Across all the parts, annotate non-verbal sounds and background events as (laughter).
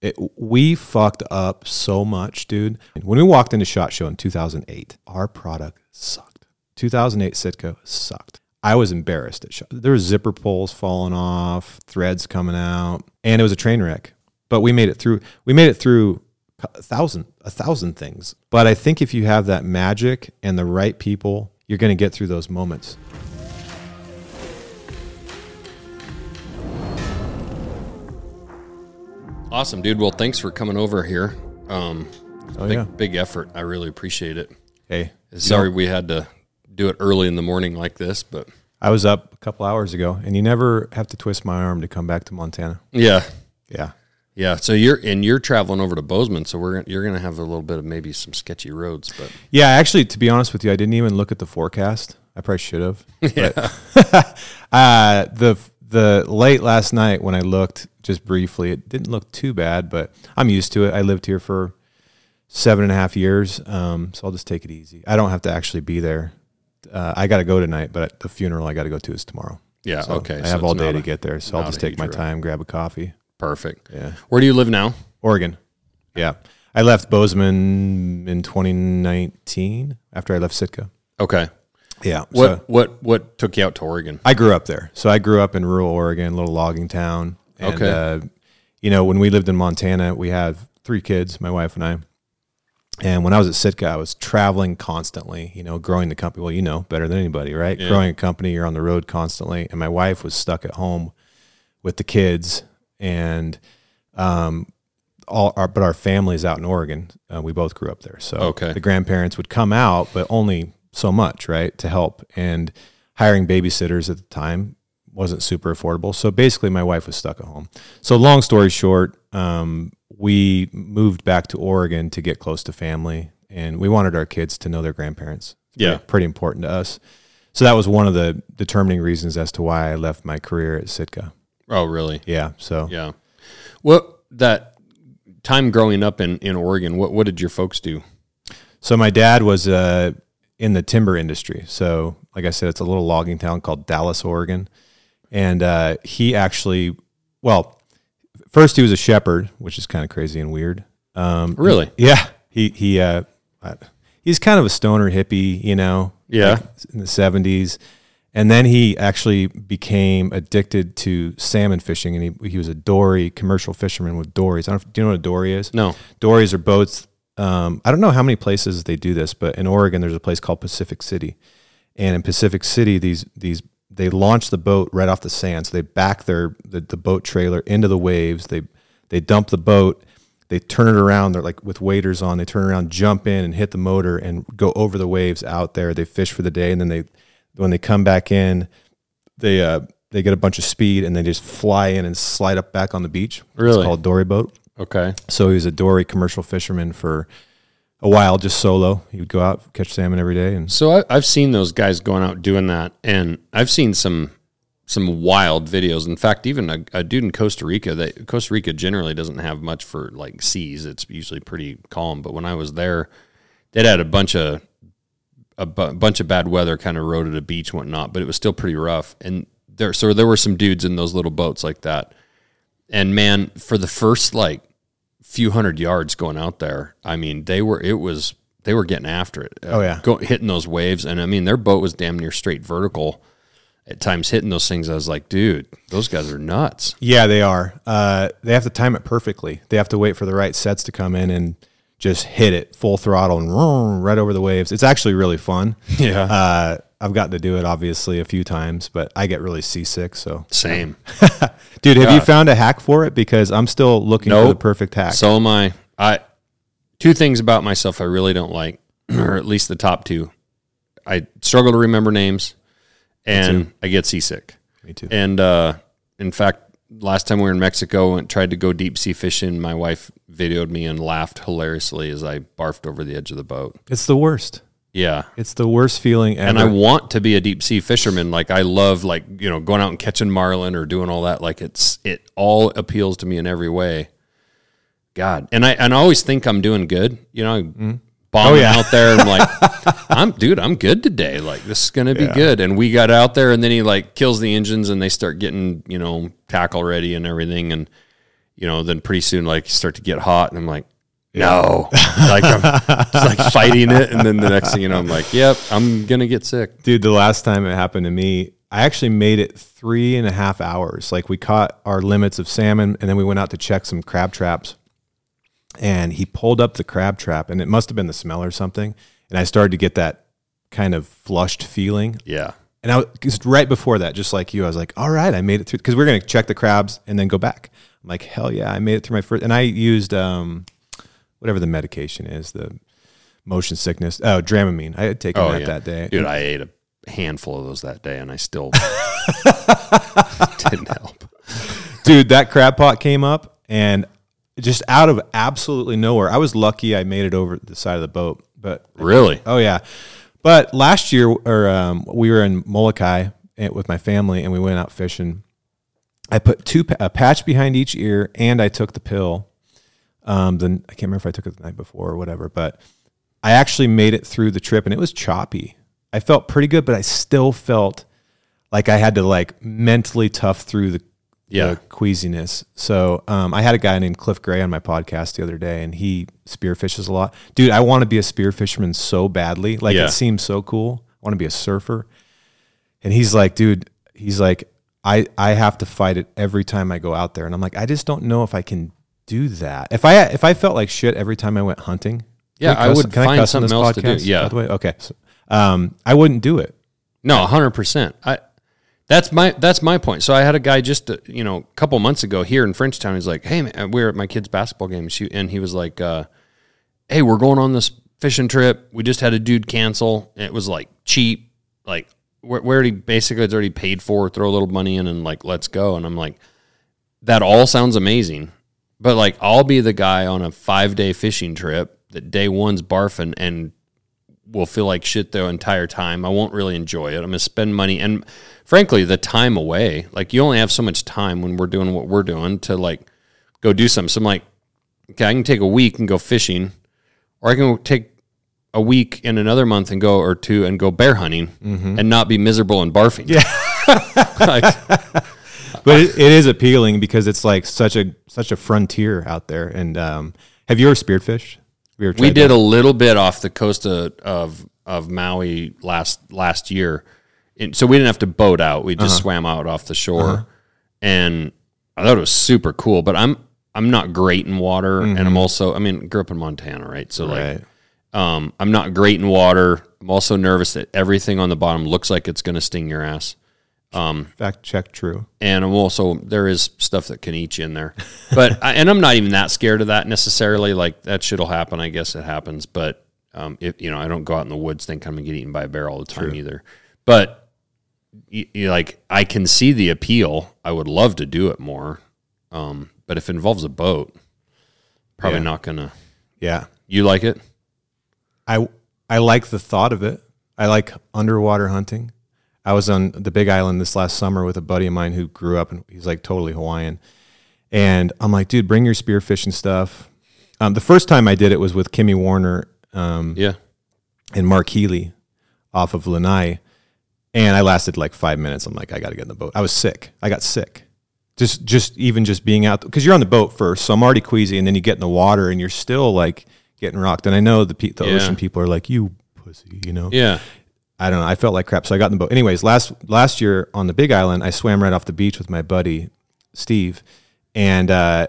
It, we fucked up so much, dude. When we walked into Shot Show in 2008, our product sucked. 2008 Sitka sucked. I was embarrassed at Shot. There were zipper pulls falling off, threads coming out, and it was a train wreck. But we made it through. We made it through a thousand, a thousand things. But I think if you have that magic and the right people, you're going to get through those moments. Awesome, dude. Well, thanks for coming over here. Um, Oh big, yeah. big effort. I really appreciate it. Hey, Sorry we had to do it early in the morning like this, but I was up a couple hours ago, and you never have to twist my arm to come back to Montana. yeah, Yeah. yeah. So you're and you're traveling over to Bozeman, so we're you're gonna have a little bit of maybe some sketchy roads, but Yeah, actually, to be honest with you, I didn't even look at the forecast. I probably should have. (laughs) yeah, (laughs) Uh, the the late last night when I looked just briefly, it didn't look too bad, but I'm used to it. I lived here for seven and a half years, um, so I'll just take it easy. I don't have to actually be there. Uh, I got to go tonight, but the funeral I got to go to is tomorrow. yeah. So okay, I have it's all day not to a- get there, so I'll just take my time, grab a coffee. Perfect. Yeah, Where do you live now? Oregon. Yeah, I left Bozeman in 2019 after I left Sitka. Okay. Yeah. What so- what what took you out to Oregon? I grew up there. So I grew up in rural Oregon, a little logging town. And, Okay. Uh, you know, when we lived in Montana, we had three kids, my wife and I. And when I was at Sitka, I was traveling constantly, you know, growing the company. Well, you know better than anybody, right? Yeah. Growing a company, you're on the road constantly. And my wife was stuck at home with the kids. And um, all our, but our family's out in Oregon. Uh, we both grew up there. So Okay. the grandparents would come out, but only so much, right, to help. And hiring babysitters at the time wasn't super affordable. So basically, my wife was stuck at home. So long story short, um, we moved back to Oregon to get close to family, and we wanted our kids to know their grandparents. It's Yeah. pretty, pretty important to us. So that was one of the determining reasons as to why I left my career at Sitka. Oh, really? Yeah. So Yeah. What that time growing up in in Oregon? What what did your folks do? So my dad was uh, in the timber industry. So, like I said, it's a little logging town called Dallas, Oregon, and uh, he actually, well, first he was a shepherd, which is kind of crazy and weird. Um, Really? yeah. He he uh, he's kind of a stoner hippie, you know. Yeah. like in the seventies. And then he actually became addicted to salmon fishing, and he, he was a dory commercial fisherman with dories. I don't, do you know what a dory is? No. Dories are boats. Um, I don't know how many places they do this, but in Oregon, there's a place called Pacific City, and in Pacific City, these these they launch the boat right off the sand. So they back their the, the boat trailer into the waves. They they dump the boat. They turn it around. They're like with waders on. They turn around, jump in, and hit the motor and go over the waves out there. They fish for the day, and then they when they come back in, they uh, they get a bunch of speed and they just fly in and slide up back on the beach. Really? It's called dory boat. Okay. So he was a dory commercial fisherman for a while, just solo. He would go out catch salmon every day, and So I, I've seen those guys going out doing that, and I've seen some some wild videos. In fact, even a, a dude in Costa Rica. That Costa Rica generally doesn't have much for like seas. It's usually pretty calm. But when I was there, they'd had a bunch of a bu- bunch of bad weather, kind of eroded a beach, whatnot. But it was still pretty rough. And there, so there were some dudes in those little boats like that. And man, for the first like few hundred yards going out there, I mean, they were it was they were getting after it. Oh, yeah. go, hitting those waves, and I mean, their boat was damn near straight vertical. At times, hitting those things, I was like, dude, those guys are nuts. yeah, they are. Uh, they have to time it perfectly. They have to wait for the right sets to come in and just hit it full throttle and vroom, right over the waves. It's actually really fun. (laughs) Yeah, Uh, I've gotten to do it obviously a few times, but I get really seasick. So, same. (laughs) dude, have you found a hack for it? Because I'm still looking for the perfect hack. So am I. I two things about myself I really don't like, (clears throat) or at least the top two. I struggle to remember names, and I get seasick. Me too. And uh, in fact, last time we were in Mexico and tried to go deep sea fishing, my wife videoed me and laughed hilariously as I barfed over the edge of the boat. It's the worst. Yeah. It's the worst feeling ever. And I want to be a deep sea fisherman. Like I love like, you know, going out and catching marlin or doing all that. Like it's it all appeals to me in every way. God. And I and I always think I'm doing good. You know, bombing Oh, yeah. out there I'm like, (laughs) I'm dude, I'm good today. Like this is gonna be good. And we got out there and then he like kills the engines and they start getting, you know, tackle ready and everything. And you know, then pretty soon like you start to get hot, and I'm like, no, (laughs) like I'm just like fighting it, and then the next thing you know, I'm like, yep, I'm gonna get sick. Dude, the last time it happened to me, I actually made it three and a half hours. Like we caught our limits of salmon and then we went out to check some crab traps. And he pulled up the crab trap and it must have been the smell or something. And I started to get that kind of flushed feeling. Yeah, And I was just right before that, just like you, I was like, all right, I made it through because we are going to check the crabs and then go back. I'm like, hell yeah, I made it through my first. And I used um, whatever the medication is, the motion sickness. Oh, Dramamine. I had taken Oh, that yeah. that day. dude, I ate a handful of those that day, and I still (laughs) didn't help. dude that crab pot came up and just out of absolutely nowhere. I was lucky i made it over the side of the boat but Really? oh yeah. But last year or um, we were in molokai eh, with my family and we went out fishing. I put two a patch behind each ear and i took the pill um, then i can't remember if i took it the night before or whatever but i actually made it through the trip and it was choppy. I felt pretty good but i still felt like i had to like mentally tough through the Yeah. the queasiness. So um, I had a guy named Cliff Gray on my podcast the other day, and he spearfishes a lot. Dude, I want to be a spear fisherman so badly. Like Yeah. it seems so cool. I want to be a surfer. And he's like, dude, he's like, I I have to fight it every time I go out there, and I'm like, I just don't know if I can do that. If I if I felt like shit every time I went hunting, Yeah, I cuss- would can find on something else to do. Yeah. By the way, okay. So, um, I wouldn't do it. No, hundred percent. I that's my that's my point. So I had a guy just uh, you know a couple months ago here in Frenchtown. He's like, "Hey, man, we were at my kid's basketball game, shoot," and he was like, uh, "Hey, we're going on this fishing trip. We just had a dude cancel. It was like cheap, like where, where he basically it's already paid for. Throw a little money in and like let's go." And I'm like, that all sounds amazing, but like I'll be the guy on a five day fishing trip that day one's barfing and will feel like shit the entire time. I won't really enjoy it. I'm gonna spend money and frankly the time away. Like you only have so much time when we're doing what we're doing to like go do something. So I'm like, okay, I can take a week and go fishing, or I can take a week in another month and go or two and go bear hunting and not be miserable and barfing. Yeah. (laughs) (laughs) like, but it, it is appealing because it's like such a such a frontier out there. And um, have you ever spearfished? Ever we did a little bit off the coast of of, of Maui last last year, and so we didn't have to boat out. We Uh-huh. just swam out off the shore, and I thought it was super cool. But I'm I'm not great in water, and I'm also I mean grew up in Montana, right? So like Mm-hmm. Um, I'm not great in water. I'm also nervous that everything on the bottom looks like it's going to sting your ass. Fact check true. And I'm also there is stuff that can eat you in there, but I, and I'm not even that scared of that necessarily. Like that shit'll happen. I guess it happens, but um, if you know, I don't go out in the woods thinking I'm gonna get eaten by a bear all the time either. But you, you like, I can see the appeal. I would love to do it more, um, but if it involves a boat, probably Yeah. not gonna. Yeah. You like it? I I like the thought of it. I like underwater hunting. I was on the Big Island this last summer with a buddy of mine who grew up and he's like totally Hawaiian. And I'm like, dude, bring your spearfishing stuff. Um, the first time I did it was with Kimi Werner um, Yeah. and Mark Healey off of Lanai. And I lasted like five minutes. I'm like, I got to get in the boat. I was sick. I got sick. Just, just even just being out because you're on the boat first, so I'm already queasy, and then you get in the water and you're still like getting rocked. And I know the pe- the Yeah. ocean people are like, you pussy, you know. Yeah. I don't know. I felt like crap, so I got in the boat. Anyways, last last year on the Big Island, I swam right off the beach with my buddy Steve, and uh,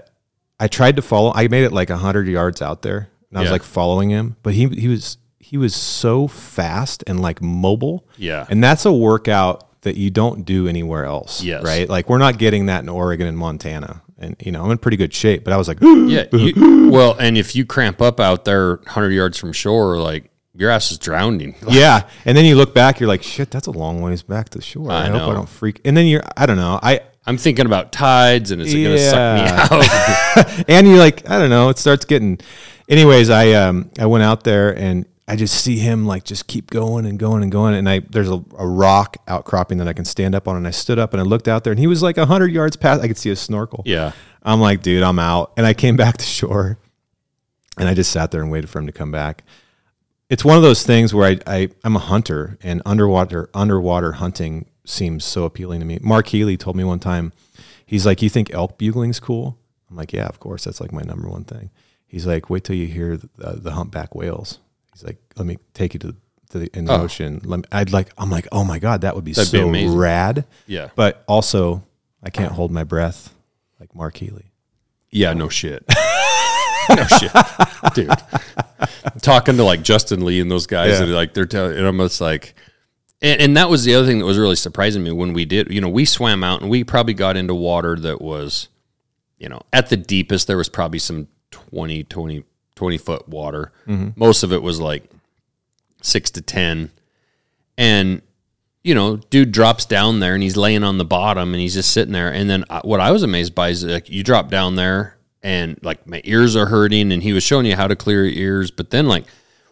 I tried to follow. I made it like hundred yards out there, and I was Yeah. like following him, but he he was he was so fast and like mobile. Yeah. and that's a workout that you don't do anywhere else. Yes. right. Like we're not getting that in Oregon and Montana, and you know I'm in pretty good shape. But I was like, Yeah. (gasps) You, well, and if you cramp up out there 100 yards from shore, like your ass is drowning. (laughs) yeah. And then you look back, you're like, shit, that's a long ways back to shore. I, I hope know. I don't freak. And then you're, I don't know, I. I'm thinking about tides and is it going to Yeah. suck me (laughs) out? (laughs) and you're like, I don't know, it starts getting. Anyways, I um I went out there and I just see him like just keep going and going and going, and I there's a, a rock outcropping that I can stand up on, and I stood up and I looked out there, and he was like hundred yards past. I could see a snorkel. yeah. I'm like, dude, I'm out, and I came back to shore, and I just sat there and waited for him to come back. It's one of those things where I, I I'm a hunter, and underwater underwater hunting seems so appealing to me. Mark Healey told me one time, he's like, "You think elk bugling's cool?" I'm like, yeah, of course. That's like my number one thing. He's like, wait till you hear uh, the, the humpback whales. He's like, let me take you to to the in the Oh. ocean. Let me, I'd like. I'm like, oh my god, that would be That'd so amazing. rad. Yeah. But also, I can't hold my breath like Mark Healey. Yeah, no shit. (laughs) (laughs) no shit, dude. Talking to like Justin Lee and those guys, Yeah. and like they're telling, and I'm just like, and, and that was the other thing that was really surprising me when we did. You know, we swam out and we probably got into water that was, you know, at the deepest there was probably some 20, 20, 20 foot water. Mm-hmm. Most of it was like six to ten, and you know, dude drops down there and he's laying on the bottom and he's just sitting there. And then uh, what I was amazed by is like you drop down there and like my ears are hurting and he was showing you how to clear your ears. But then like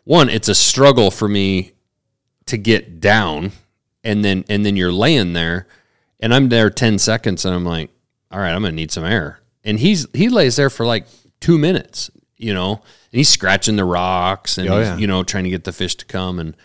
one, it's a struggle for me to get down and then and then you're laying there and I'm there 10 seconds and I'm like, all right, I'm gonna need some air. And he's he lays there for like two minutes, you know, and he's scratching the rocks and Oh, he's, yeah. you know, trying to get the fish to come and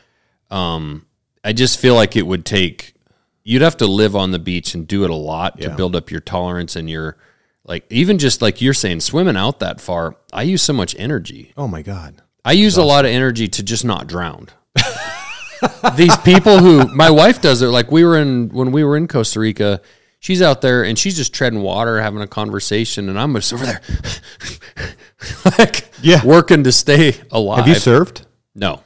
um I just feel like it would take you'd have to live on the beach and do it a lot to build up your tolerance and your like even just like you're saying swimming out that far i use so much energy Oh my god. i use a lot of energy to just not drown (laughs) these people who my wife does it like we were in when we were in costa rica she's out there and she's just treading water having a conversation and i'm just over there (laughs) like Yeah. working to stay alive Have you served no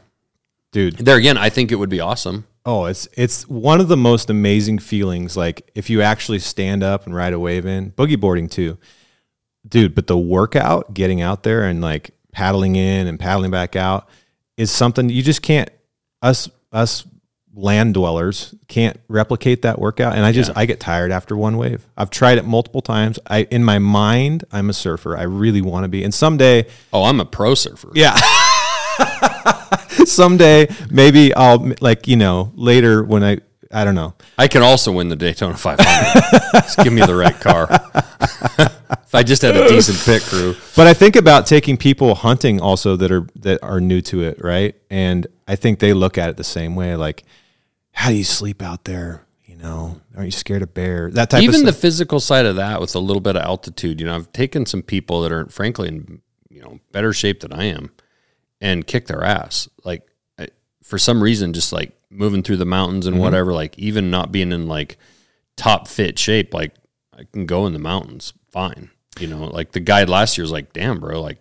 dude? there again i think it would be awesome Oh, it's it's one of the most amazing feelings. Like if you actually stand up and ride a wave in boogie boarding too, dude. But the workout, getting out there and like paddling in and paddling back out, is something you just can't. Us us land dwellers can't replicate that workout. And I just I get tired after one wave. I've tried it multiple times. I in my mind I'm a surfer. I really want to be. And someday oh i'm a pro surfer yeah. (laughs) (laughs) Someday, maybe I'll like you know later when I I don't know. I can also win the Daytona 500. just give me the right car. (laughs) if I just had a decent pit crew. But I think about taking people hunting also that are that are new to it, right? And I think they look at it the same way. Like, how do you sleep out there? You know, aren't you scared of bear? That type of Even the physical side of that with a little bit of altitude, you know, I've taken some people that are frankly in, you know, better shape than I am and kick their ass. Like I, for some reason, just like moving through the mountains and mm-hmm. whatever, like even not being in like top fit shape, like I can go in the mountains fine. You know, like the guide last year was like, damn, bro, like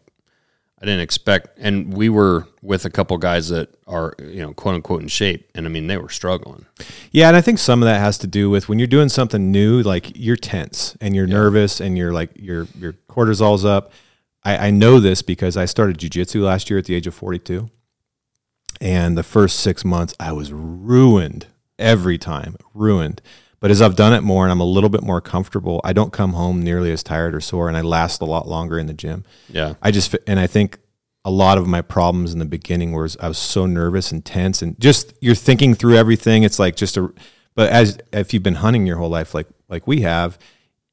I didn't expect. And we were with a couple guys that are, you know, quote unquote in shape. And I mean, they were struggling. Yeah, and I think some of that has to do with when you're doing something new, like you're tense and you're nervous and you're like your your cortisol's up. I, I know this because I started jujitsu last year at the age of 42, and the first six months I was ruined every time, ruined. But as I've done it more and I'm a little bit more comfortable, I don't come home nearly as tired or sore, and I last a lot longer in the gym. Yeah. I just and I think a lot of my problems in the beginning was I was so nervous and tense and just you're thinking through everything. It's like just a but as if you've been hunting your whole life like like we have,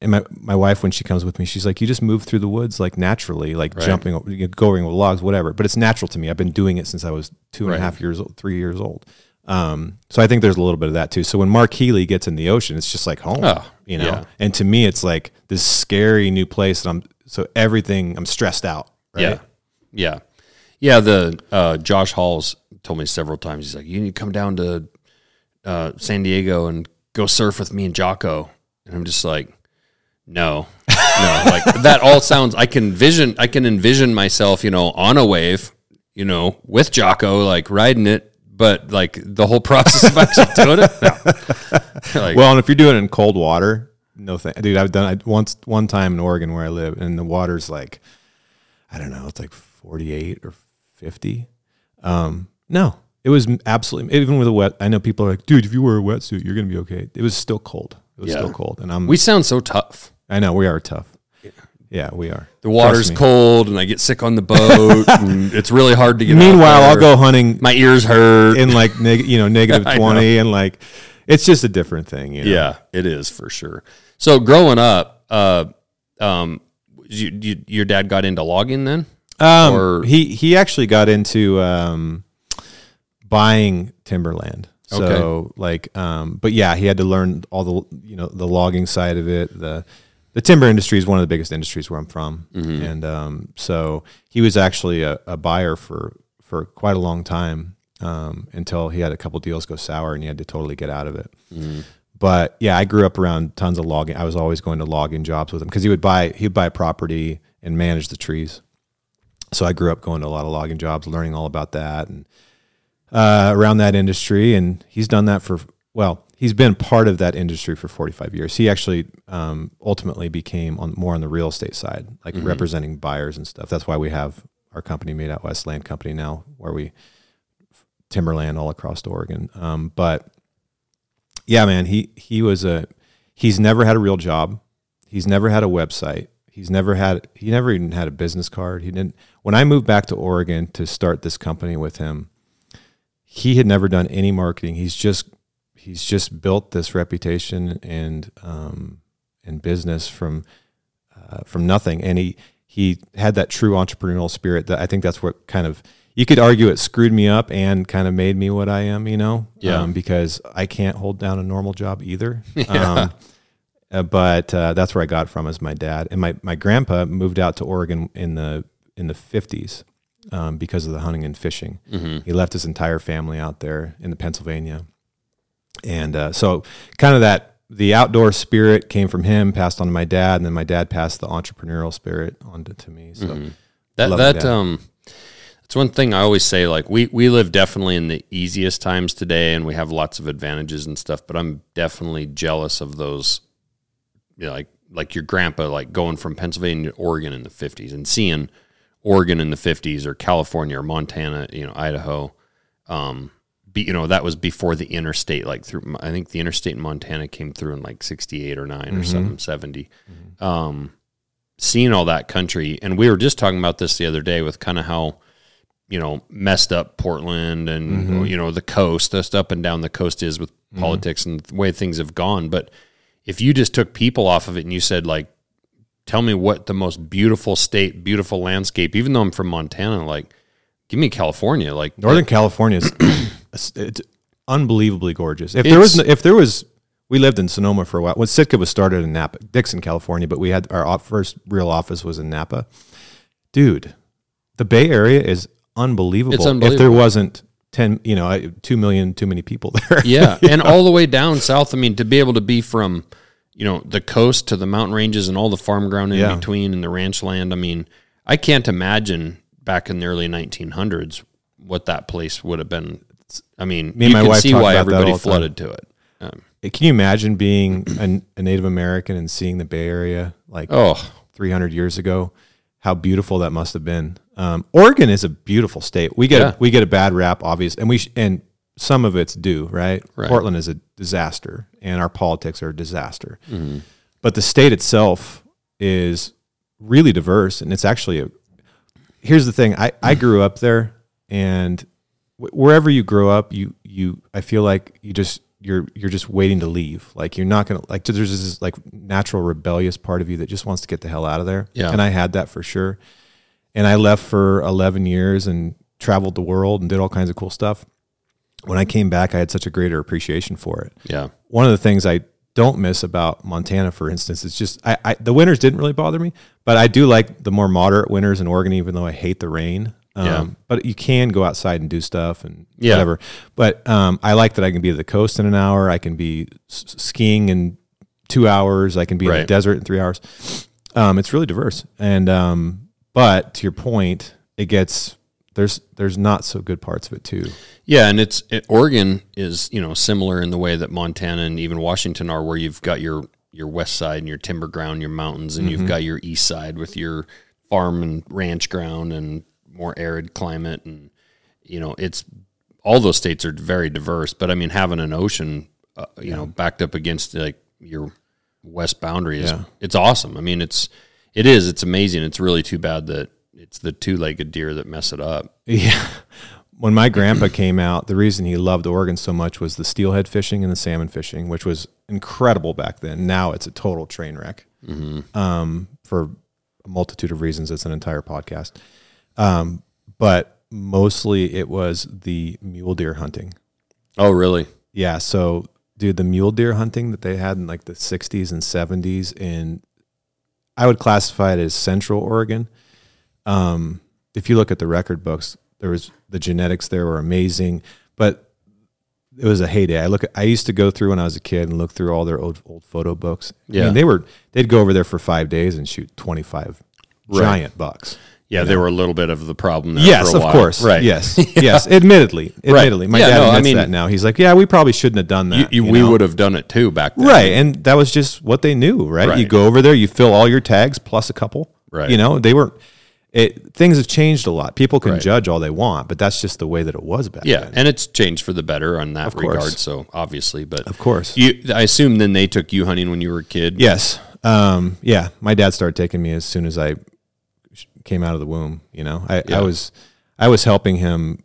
and my my wife when she comes with me, she's like, you just move through the woods like naturally, like jumping, you know, going with logs, whatever. But it's natural to me. I've been doing it since I was two and a half years old, three years old. Um, so I think there's a little bit of that too. So when Mark Healey gets in the ocean, it's just like home, Oh, you know. yeah. And to me, it's like this scary new place, and I'm so everything I'm stressed out. Right? Yeah. Yeah. Yeah. The uh, Josh Halls told me several times, he's like, you need to come down to uh, San Diego and go surf with me and Jocko. And I'm just like, no, no, like (laughs) that all sounds, I can vision, I can envision myself, you know, on a wave, you know, with Jocko, like riding it, but like the whole (laughs) process of actually doing it. No. (laughs) Like, Well, and if you're doing it in cold water, no thing, dude. I've done it once, one time in Oregon where I live, and the water's like, I don't know, it's like 48 or 50. Um, no, it was absolutely even with a wet. I know people are like, dude, if you wear a wetsuit, you're gonna be okay. It was still cold. It was Yeah. still cold, and I'm. we sound so tough. I know we are tough. Yeah, we are. The water's cold and I get sick on the boat (laughs) and it's really hard to get out Meanwhile, I'll go hunting my ears hurt. in like neg- you know (laughs) negative I know. 20, and like it's just a different thing. You know? Yeah, it is for sure. So growing up, uh, um, you, you, your dad got into logging then? Um, Or- he he actually got into um, buying timberland. So Okay. like, um, but yeah, he had to learn all the you know the logging side of it, the the timber industry is one of the biggest industries where I'm from, and um, so he was actually a, a buyer for for quite a long time um, until he had a couple deals go sour and he had to totally get out of it. But yeah, I grew up around tons of logging. I was always going to logging jobs with him because he would buy he would buy property and manage the trees. So I grew up going to a lot of logging jobs, learning all about that and uh, around that industry. And he's done that for well, he's been part of that industry for 45 years. He actually um, ultimately became on more on the real estate side, like representing buyers and stuff. That's why we have our company made out West Land Company now, where we timberland all across Oregon. Um, but yeah, man, he he was a he's never had a real job. He's never had a website. He's never had he never even had a business card. He didn't when I moved back to Oregon to start this company with him, he had never done any marketing. He's just he's just built this reputation and um, and business from uh, from nothing, and he he had that true entrepreneurial spirit. That I think that's what kind of you could argue it screwed me up and kind of made me what I am. You know, Yeah. um, because I can't hold down a normal job either. (laughs) Um, uh, but uh, that's where I got from is my dad and my, my grandpa moved out to Oregon in the in the fifties um, because of the hunting and fishing. He left his entire family out there in the Pennsylvania, and uh, so kind of that the outdoor spirit came from him, passed on to my dad, and then my dad passed the entrepreneurial spirit on to, to me. So That Love my that um that's one thing I always say like we we live definitely in the easiest times today and we have lots of advantages and stuff but I'm definitely jealous of those you know, like like your grandpa like going from Pennsylvania to Oregon in the 50s and seeing Oregon in the 50s or California or Montana, you know, Idaho um be, you know that was before the interstate like through I think the interstate in Montana came through in like 68 or 9 or mm-hmm. something 70 um seeing all that country and we were just talking about this the other day with kind of how you know messed up Portland and mm-hmm. you know the coast just up and down the coast is with mm-hmm. politics and the way things have gone. But if you just took people off of it and you said like tell me what the most beautiful state beautiful landscape even though I'm from Montana like give me California like Northern California (clears throat) is it's unbelievably gorgeous. If there was if there was we lived in Sonoma for a while. When Sitka was started in Napa, Dixon, California, but we had our first real office was in Napa. Dude, the Bay Area is unbelievable. It's If there wasn't 10, you know, 2 million too many people (laughs) there. yeah, (laughs) and all the way down south. I mean, to be able to be from you know the coast to the mountain ranges and all the farm ground in Yeah. between and the ranch land. I mean, I can't imagine back in the early 1900s what that place would have been. I mean, Me and you my can wife see why everybody time. flooded to it. Um, Can you imagine being a, a Native American and seeing the Bay Area like oh, 300 years ago? How beautiful that must have been. Um, Oregon is a beautiful state. We get Yeah. a, we get a bad rap, obvious, and we sh- and some of it's due, right? Right. Portland is a disaster, and our politics are a disaster. Mm-hmm. But the state itself is really diverse, and it's actually a. Here's the thing: I I grew up there, and wh- wherever you grow up, you you I feel like you just you're you're just waiting to leave. Like you're not gonna like there's this like natural rebellious part of you that just wants to get the hell out of there. Yeah. and I had that for sure. And I left for 11 years and traveled the world and did all kinds of cool stuff. When I came back, I had such a greater appreciation for it yeah, one of the things I don't miss about Montana, for instance, is just I, I the winters didn't really bother me, but I do like the more moderate winters in Oregon, even though I hate the rain. Um, Yeah. But you can go outside and do stuff and Yeah. whatever. But um, I like that I can be at the coast in an hour. I can be s- skiing in two hours. I can be in the desert in three hours. Um, it's really diverse. And um, but to your point, it gets there's there's not so good parts of it too. yeah, and it's it, Oregon is you know similar in the way that Montana and even Washington are, where you've got your your west side and your timber ground, your mountains, and Mm-hmm. you've got your east side with your farm and ranch ground and more arid climate, and you know it's all those states are very diverse. But I mean, having an ocean, uh, you know, backed up against like your west boundary is Yeah. it's awesome. I mean, it's it is it's amazing. It's really too bad that it's the two legged deer that mess it up. Yeah. When my grandpa came out, the reason he loved Oregon so much was the steelhead fishing and the salmon fishing, which was incredible back then. Now it's a total train wreck um, for a multitude of reasons. It's an entire podcast. Um, but mostly it was the mule deer hunting. Oh, really? Yeah. So, dude, the mule deer hunting that they had in like the 60s and 70s in I would classify it as Central Oregon. Um, if you look at the record books, there was the genetics there were amazing, but it was a heyday. I look, at, I used to go through when I was a kid and look through all their old old photo books. I Yeah. mean, they were they'd go over there for five days and shoot twenty five giant bucks. Yeah, they were a little bit of the problem. There Yes, for a of course. Right. Yes, (laughs) yes. Admittedly, admittedly, my Yeah, dad no, I admits mean- that now. He's like, yeah, we probably shouldn't have done that. you, you we know? would have done it too back then. Right. And that was just what they knew, right? You go over there, you fill all your tags plus a couple. Right. You know, they were it things have changed a lot. People can Right. judge all they want, but that's just the way that it was back then. Yeah, then. and it's changed for the better on that regard. So obviously, but Of course. you. I assume then they took you hunting when you were a kid. Yes. Um, yeah. My dad started taking me as soon as I came out of the womb. You know, I, Yeah. I was I was helping him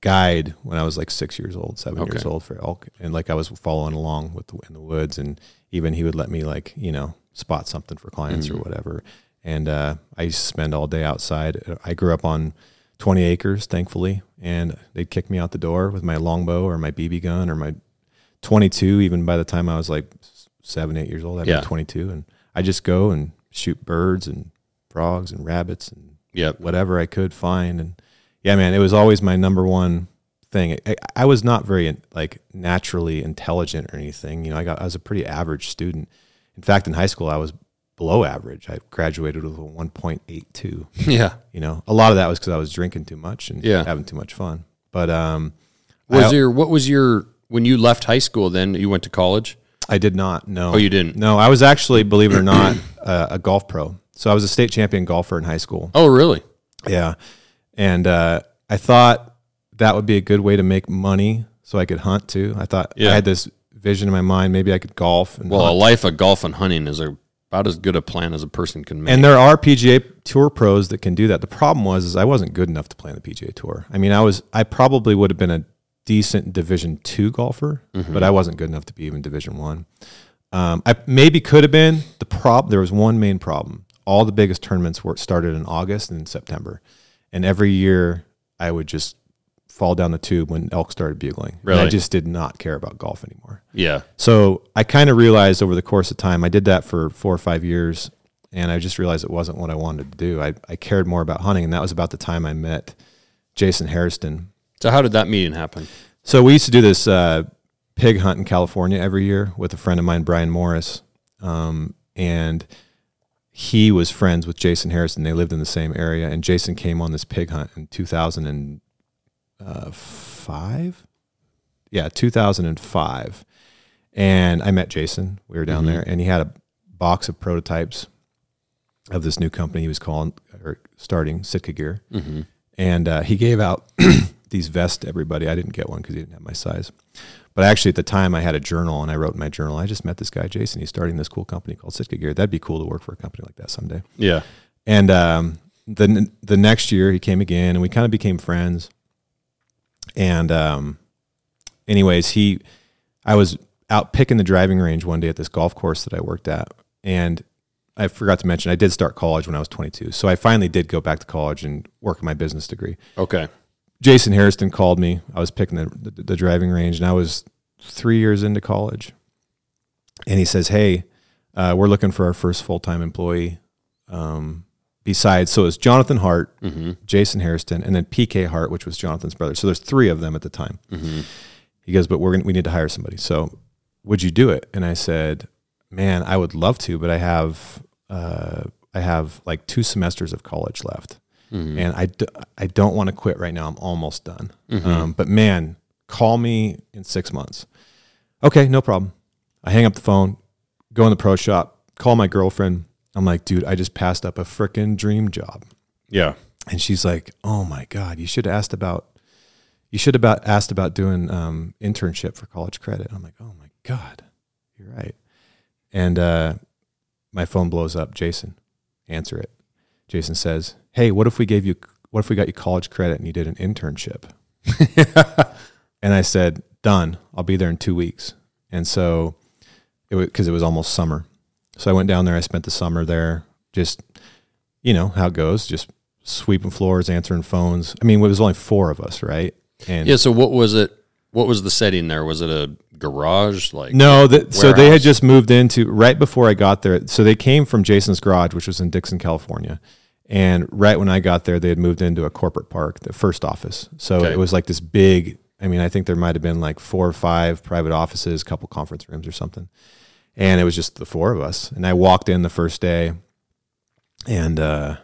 guide when I was like six years old, seven years old for elk, and like I was following along with the, in the woods, and even he would let me like you know spot something for clients Mm-hmm. or whatever. And uh, I used to spend all day outside. I grew up on 20 acres, thankfully, and they'd kick me out the door with my longbow or my BB gun or my 22. Even by the time I was like seven, eight years old, I'd Yeah. be 22, and I just go and shoot birds and frogs and rabbits and Yep. whatever I could find. And yeah, man, it was always my number one thing. I, I was not very like naturally intelligent or anything. You know, I got I was a pretty average student. In fact, in high school, I was below average. I graduated with a 1.82. (laughs) Yeah. You know, a lot of that was because I was drinking too much and Yeah. having too much fun. But um, Was I, your what was your when you left high school? Then you went to college. I did not. No. Oh, you didn't? No, I was actually, believe it or not, (clears throat) uh, a golf pro. So I was a state champion golfer in high school. Oh, really? Yeah. And uh, I thought that would be a good way to make money so I could hunt too. I thought Yeah. I had this vision in my mind. Maybe I could golf. And, Well, a life of golf and hunting is a, about as good a plan as a person can make. and there are PGA Tour pros that can do that. The problem was is I wasn't good enough to play on the PGA Tour. I mean, I was I probably would have been a decent Division two golfer, but I wasn't good enough to be even Division one. Um, I maybe could have been. The prob there was one main problem. All the biggest tournaments were started in August and in September, and every year I would just fall down the tube when elk started bugling. And I just did not care about golf anymore. yeah. So I kind of realized over the course of time, I did that for four or five years, and I just realized it wasn't what I wanted to do. I, I cared more about hunting, and that was about the time I met Jason Hairston. So how did that meeting happen? So we used to do this uh, pig hunt in California every year with a friend of mine, Brian Morris, um, and he was friends with Jason Hairston. They lived in the same area, and Jason came on this pig hunt in 2005. Yeah, 2005. And I met Jason. We were down there, and he had a box of prototypes of this new company he was calling or starting Sitka Gear, and uh, he gave out (clears throat) these vests to everybody. I didn't get one because he didn't have my size. But actually, at the time, I had a journal, and I wrote in my journal, "I just met this guy, Jason. He's starting this cool company called Sitka Gear. That'd be cool to work for a company like that someday." Yeah. And um, the the next year, he came again, and we kind of became friends. And um, anyways, he, I was out picking the driving range one day at this golf course that I worked at, and I forgot to mention I did start college when I was 22. So I finally did go back to college and work on my business degree. Okay. Jason Hairston called me. I was picking the, the, the driving range, and I was three years into college. And he says, "Hey, uh, we're looking for our first full time employee. Um, besides, so it was Jonathan Hart, Jason Hairston, and then PK Hart, which was Jonathan's brother. So there's three of them at the time. He goes, but we're gonna, we need to hire somebody. So would you do it? And I said, man, I would love to, but I have uh, I have like two semesters of college left, and I, d- I don't want to quit right now. I'm almost done. Um, but man, call me in six months. Okay, no problem. I hang up the phone, go in the pro shop, call my girlfriend. I'm like, dude, I just passed up a freaking dream job. Yeah. And she's like, "Oh my god, you should have asked about you should have about asked about doing um, internship for college credit." I'm like, "Oh my god, you're right." And uh, my phone blows up. Jason, answer it. Jason says, "Hey, what if we gave you what if we got you college credit and you did an internship?" (laughs) and I said, "Done. I'll be there in two weeks." And so it was because it was almost summer. So I went down there. I spent the summer there, just you know how it goes, just sweeping floors, answering phones. I mean, it was only four of us, right? And Yeah. So what was it? What was the setting there? Was it a garage? Like No, that, so they had just moved into right before I got there. So they came from Jason's Garage, which was in Dixon, California. And right when I got there, they had moved into a corporate park, the first office. So Okay. it was like this big. I mean, I think there might have been like four or five private offices, a couple conference rooms or something. And it was just the four of us. And I walked in the first day, and uh,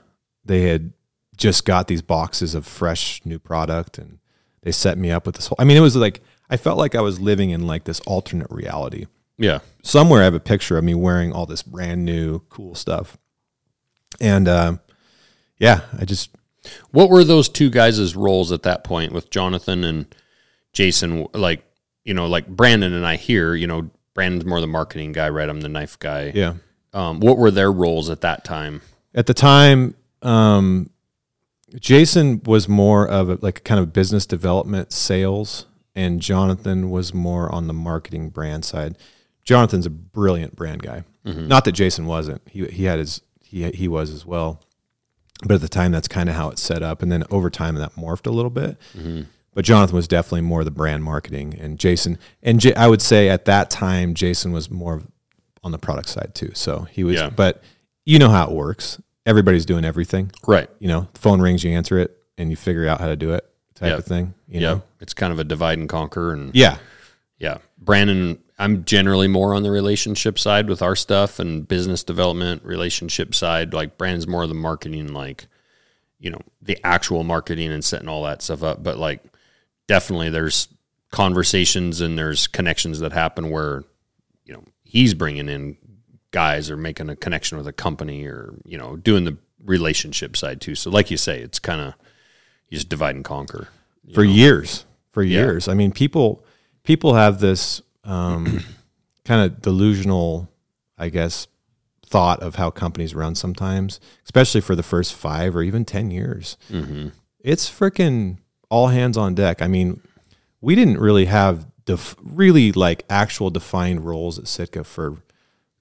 they had just got these boxes of fresh new product, and they set me up with this whole. I mean, it was like I felt like I was living in like this alternate reality yeah, somewhere I have a picture of me wearing all this brand new cool stuff. And um, yeah, I just What were those two guys' roles at that point with Jonathan and Jason? Like, you know, like Brandon and I here, you know, Brandon's more the marketing guy, right? I'm the knife guy. yeah. Um, what were their roles at that time? At the time, um, Jason was more of a, like kind of business development sales, and Jonathan was more on the marketing brand side. Jonathan's a brilliant brand guy. Not that Jason wasn't. He he had his he he was as well. But at the time, that's kind of how it's set up, and then over time, that morphed a little bit. But Jonathan was definitely more the brand marketing, and Jason and J- I would say at that time, Jason was more on the product side too. So he was, Yeah. but you know how it works. Everybody's doing everything. Right. You know, the phone rings, you answer it, and you figure out how to do it, type Yeah. of thing. You yeah. know, It's kind of a divide and conquer. And yeah, yeah, Brandon, I'm generally more on the relationship side with our stuff and business development, relationship side. Like Brandon's more of the marketing, like, you know, the actual marketing and setting all that stuff up. But like, definitely there's conversations and there's connections that happen where, you know, he's bringing in guys or making a connection with a company or, you know, doing the relationship side too. So, like you say, it's kind of, you just divide and conquer. for years, for Yeah. years. I mean, people people have this um, (clears throat) kind of delusional, I guess, thought of how companies run sometimes, especially for the first five or even ten years. It's freaking all hands on deck. I mean, we didn't really have def- really like actual defined roles at Sitka for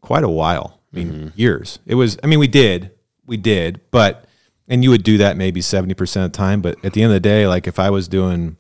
quite a while. I mean, mm-hmm. years. It was. I mean, we did, we did, but and you would do that maybe seventy percent of the time. But at the end of the day, like if I was doing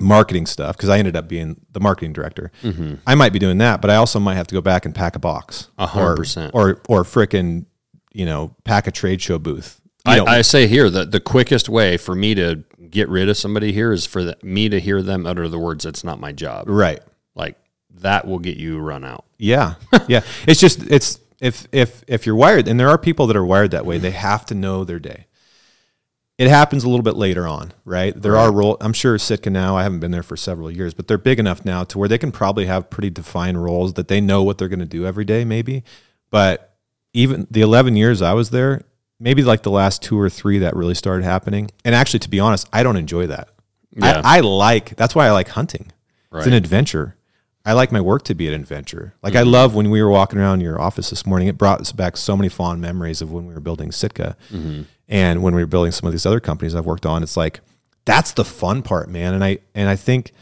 marketing stuff, because I ended up being the marketing director, mm-hmm. I might be doing that, but I also might have to go back and pack a box, A hundred percent, or or frickin' you know pack a trade show booth. I, I say here that the quickest way for me to get rid of somebody here is for the, me to hear them utter the words "That's not my job." right. Like that will get you run out. Yeah, (laughs) yeah. It's just it's if if if you're wired, and there are people that are wired that way, they have to know their day. It happens a little bit later on, right? There are role. I'm sure Sitka now. I haven't been there for several years, but they're big enough now to where they can probably have pretty defined roles that they know what they're going to do every day, maybe. But even the 11 years I was there, maybe like the last two or three that really started happening. And actually, to be honest, I don't enjoy that. Yeah. I, I like that's why I like hunting. It's an adventure. I like my work to be an adventure. Like I mm-hmm. love when we were walking around your office this morning. It brought us back so many fond memories of when we were building Sitka, mm-hmm. and when we were building some of these other companies I've worked on. It's like that's the fun part, man. And I and I think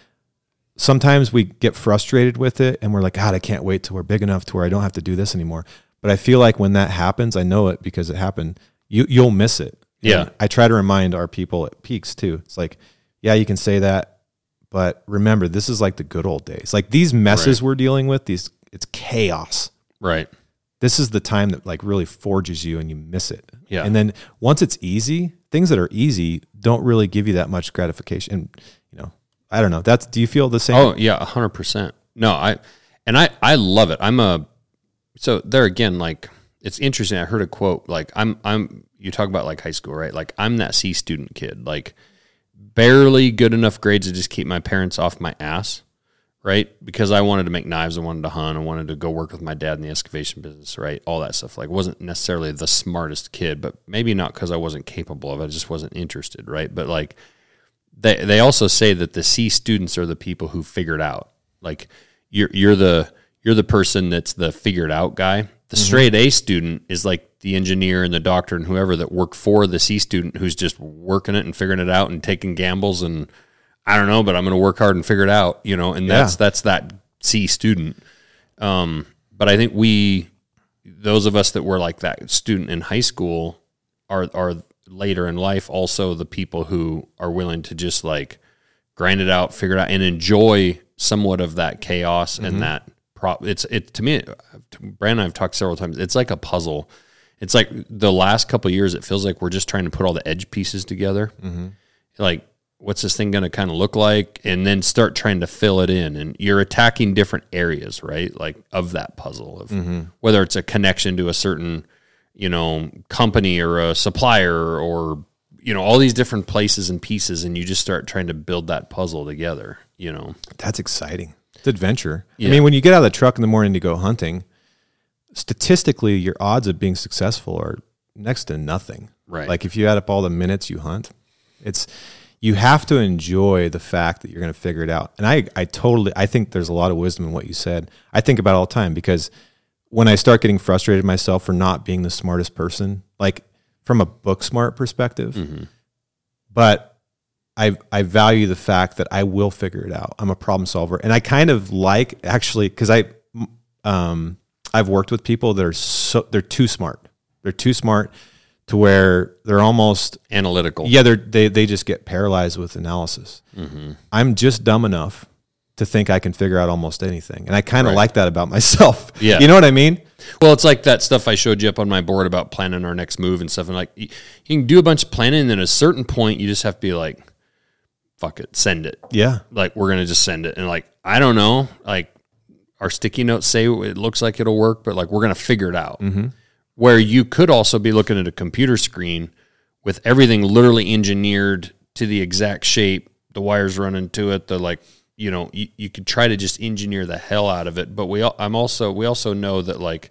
sometimes we get frustrated with it, and we're like, God, I can't wait till we're big enough to where I don't have to do this anymore. But I feel like when that happens, I know it because it happened. You you'll miss it. Yeah. And I try to remind our people at PEAX too. It's like, yeah, you can say that, but remember, this is like the good old days. Like these messes we're dealing with, these it's chaos. Right. This is the time that like really forges you and you miss it. Yeah. And then once it's easy, things that are easy don't really give you that much gratification. And you know, I don't know. That's do you feel the same? Oh yeah, a hundred percent. No, I and I I love it. I'm a so there again, like it's interesting. I heard a quote like I'm I'm you talk about like high school, right? Like I'm that C student kid, like barely good enough grades to just keep my parents off my ass, right? Because I wanted to make knives, I wanted to hunt, I wanted to go work with my dad in the excavation business, right? All that stuff. Like wasn't necessarily the smartest kid, but maybe not because I wasn't capable of it. I just wasn't interested, right? But like they they also say that the C students are the people who figured out. Like you're you're the you're the person that's the figured out guy. The straight A student is like the engineer and the doctor and whoever that work for the C student who's just working it and figuring it out and taking gambles and I don't know, but I'm going to work hard and figure it out, you know. And that's Yeah. that's that C student. Um, but I think we, those of us that were like that student in high school, are are later in life also the people who are willing to just like grind it out, figure it out, and enjoy somewhat of that chaos Mm-hmm. and that prop. It's it to me. Brandon and I've talked several times. It's like a puzzle. It's like the last couple of years. It feels like we're just trying to put all the edge pieces together. Mm-hmm. Like, what's this thing going to kind of look like, and then start trying to fill it in. And you're attacking different areas, right? Like of that puzzle of Mm-hmm. whether it's a connection to a certain, you know, company or a supplier or you know all these different places and pieces, and you just start trying to build that puzzle together. You know, That's exciting. Adventure. Yeah. I mean, when you get out of the truck in the morning to go hunting, statistically, your odds of being successful are next to nothing. Right. Like if you add up all the minutes you hunt, it's you have to enjoy the fact that you're going to figure it out. And I, I totally, I think there's a lot of wisdom in what you said. I think about it all the time because when I start getting frustrated myself for not being the smartest person, like from a book smart perspective, mm-hmm. but I I value the fact that I will figure it out. I'm a problem solver, and I kind of like actually because I um I've worked with people that are so they're too smart. They're too smart to where they're almost analytical. yeah they're they they just get paralyzed with analysis. I'm just dumb enough to think I can figure out almost anything, and I kind of Right. like that about myself. (laughs) Yeah. you know what I mean. Well, it's like that stuff I showed you up on my board about planning our next move and stuff. And like, you, you can do a bunch of planning, and then at a certain point, you just have to be like, "Fuck it, send it." Yeah, Like, we're gonna just send it. And like, I don't know. Like, our sticky notes say it looks like it'll work, but like, we're gonna figure it out. Mm-hmm. Where you could also be looking at a computer screen with everything literally engineered to the exact shape, the wires running to it, the like, you know, you, you could try to just engineer the hell out of it. But we, I'm also, we also know that like,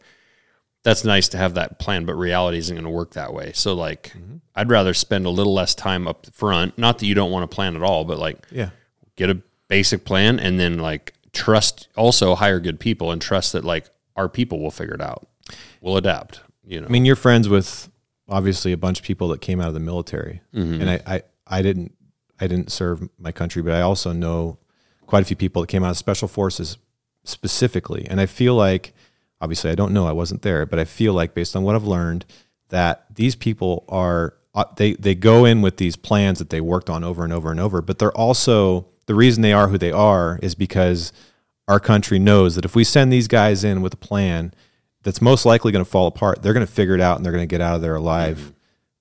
that's nice to have that plan, but reality isn't going to work that way. So like, mm-hmm. I'd rather spend a little less time up front. Not that you don't want to plan at all, but like, yeah. get a basic plan and then like trust also hire good people and trust that like our people will figure it out. We'll adapt, you know. I mean, you're friends with obviously a bunch of people that came out of the military, mm-hmm. and I, I, I didn't, I didn't serve my country, but I also know quite a few people that came out of special forces specifically, and I feel like, obviously, I don't know, I wasn't there, but I feel like based on what I've learned, that these people are uh, they they go in with these plans that they worked on over and over and over, but they're also the reason they are who they are is because our country knows that if we send these guys in with a plan that's most likely going to fall apart, they're going to figure it out and they're going to get out of there alive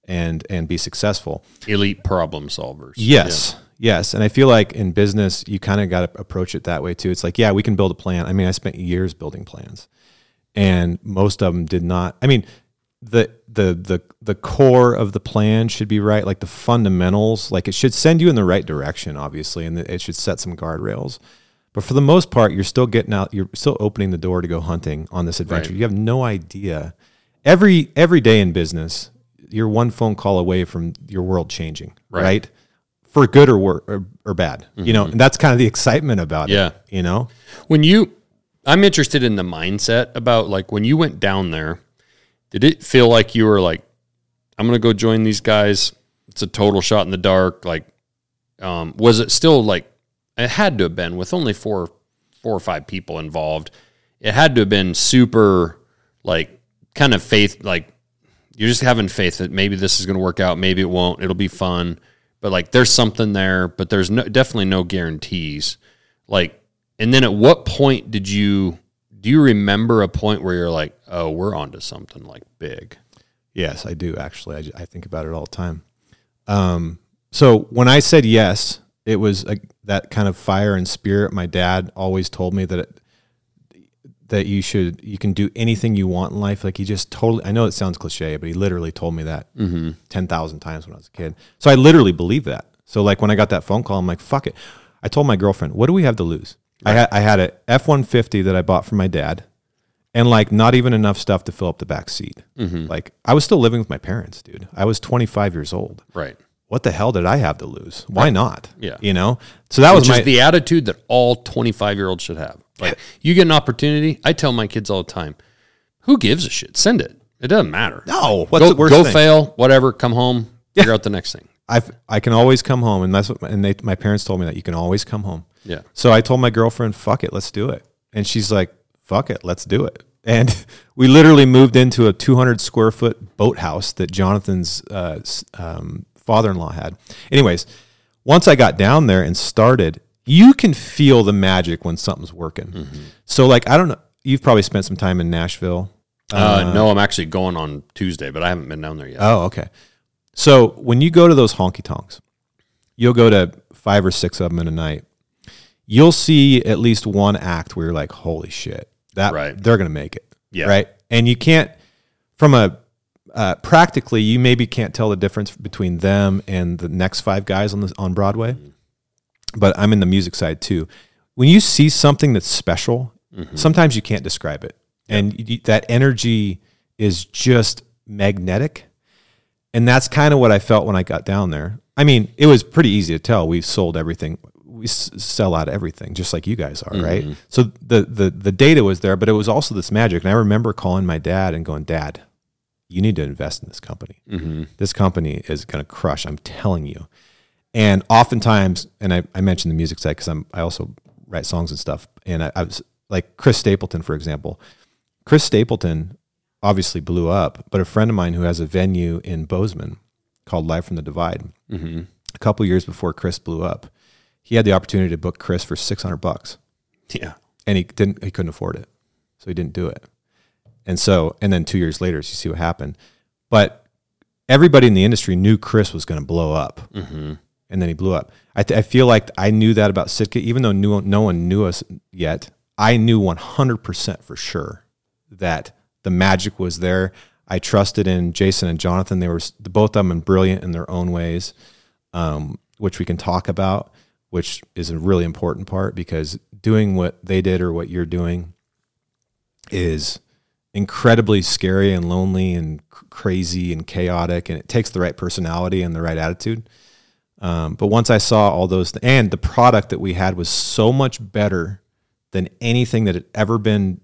and and be successful. Elite problem solvers. Yes. Yes, and I feel like in business you kind of got to approach it that way too. It's like, yeah, we can build a plan. I mean, I spent years building plans. And most of them did not. I mean, the the the the core of the plan should be right, like the fundamentals, like it should send you in the right direction obviously and it should set some guardrails. But for the most part, you're still getting out, you're still opening the door to go hunting on this adventure. Right. You have no idea. Every every day in business, you're one phone call away from your world changing, Right. right? For good or wor- or, or bad, you know, mm-hmm. and that's kind of the excitement about Yeah. it. You know, When you I'm interested in the mindset about like when you went down there, did it feel like you were like, I'm gonna go join these guys? It's a total shot in the dark. Like, um, was it still like it had to have been with only four four or five people involved? It had to have been super like kind of faith like you're just having faith that maybe this is going to work out, maybe it won't. It'll be fun, but like there's something there, but there's no definitely no guarantees. Like, and then at what point did you do you remember a point where you're like, oh, we're onto something like big? Yes, I do actually. I, I think about it all the time. Um, so when I said yes, it was a, that kind of fire and spirit. My dad always told me that it, that you should you can do anything you want in life. Like he just totally. I know it sounds cliche, but he literally told me that ten thousand times when I was a kid. So I literally believe that. So like when I got that phone call, I'm like, fuck it. I told my girlfriend, what do we have to lose? I had I had a F one fifty that I bought from my dad and like not even enough stuff to fill up the back seat. Mm-hmm. Like I was still living with my parents, dude. I was 25 years old. Right. What the hell did I have to lose? Why not? Yeah. you know. So that was Which my is the attitude that all 25 year olds should have. Like, you get an opportunity. I tell my kids all the time, who gives a shit? Send it. It doesn't matter. no. What's go, the worst go thing? fail, whatever. Come home, figure out the next thing. I I can always come home, and that's what and they my parents told me that you can always come home. Yeah. So I told my girlfriend, "Fuck it, let's do it," and she's like, "Fuck it, let's do it." (laughs) And we literally moved into a 200 square foot boathouse that Jonathan's uh, um, father-in-law had. Anyways, once I got down there and started, you can feel the magic when something's working. So like I don't know, you've probably spent some time in Nashville. Uh, no, I'm actually going on Tuesday, but I haven't been down there yet. Oh, okay. So when you go to those honky tonks, you'll go to five or six of them in a night. You'll see at least one act where you're like, "Holy shit, that Right. they're gonna make it." Yeah. Right. And you can't, from a uh, practically, you maybe can't tell the difference between them and the next five guys on the on Broadway. Mm-hmm. But I'm in the music side too. When you see something that's special, Mm-hmm. sometimes you can't describe it, and you, that energy is just magnetic. And that's kind of what I felt when I got down there. I mean, it was pretty easy to tell. We sold everything. We s- sell out everything, just like you guys are, right? Mm-hmm. So the, the the data was there, but it was also this magic. And I remember calling my dad and going, "Dad, you need to invest in this company. Mm-hmm. This company is going to crush. I'm telling you." And oftentimes, and I, I mentioned the music side because I'm I also write songs and stuff. And I, I was like Chris Stapleton, for example. Chris Stapleton obviously blew up, but a friend of mine who has a venue in Bozeman called Live from the Divide, mm-hmm. a couple years before Chris blew up, he had the opportunity to book Chris for six hundred bucks, Yeah. and he didn't. He couldn't afford it, so he didn't do it. And so, and then two years later, you see what happened. But everybody in the industry knew Chris was going to blow up, and then he blew up. I, th- I feel like I knew that about Sitka, even though no, no one knew us yet. I knew 100% for sure that the magic was there. I trusted in Jason and Jonathan. They were both of them brilliant in their own ways, um, which we can talk about, which is a really important part because doing what they did or what you're doing is incredibly scary and lonely and crazy and chaotic, and it takes the right personality and the right attitude. Um, but once I saw all those, th- and the product that we had was so much better than anything that had ever been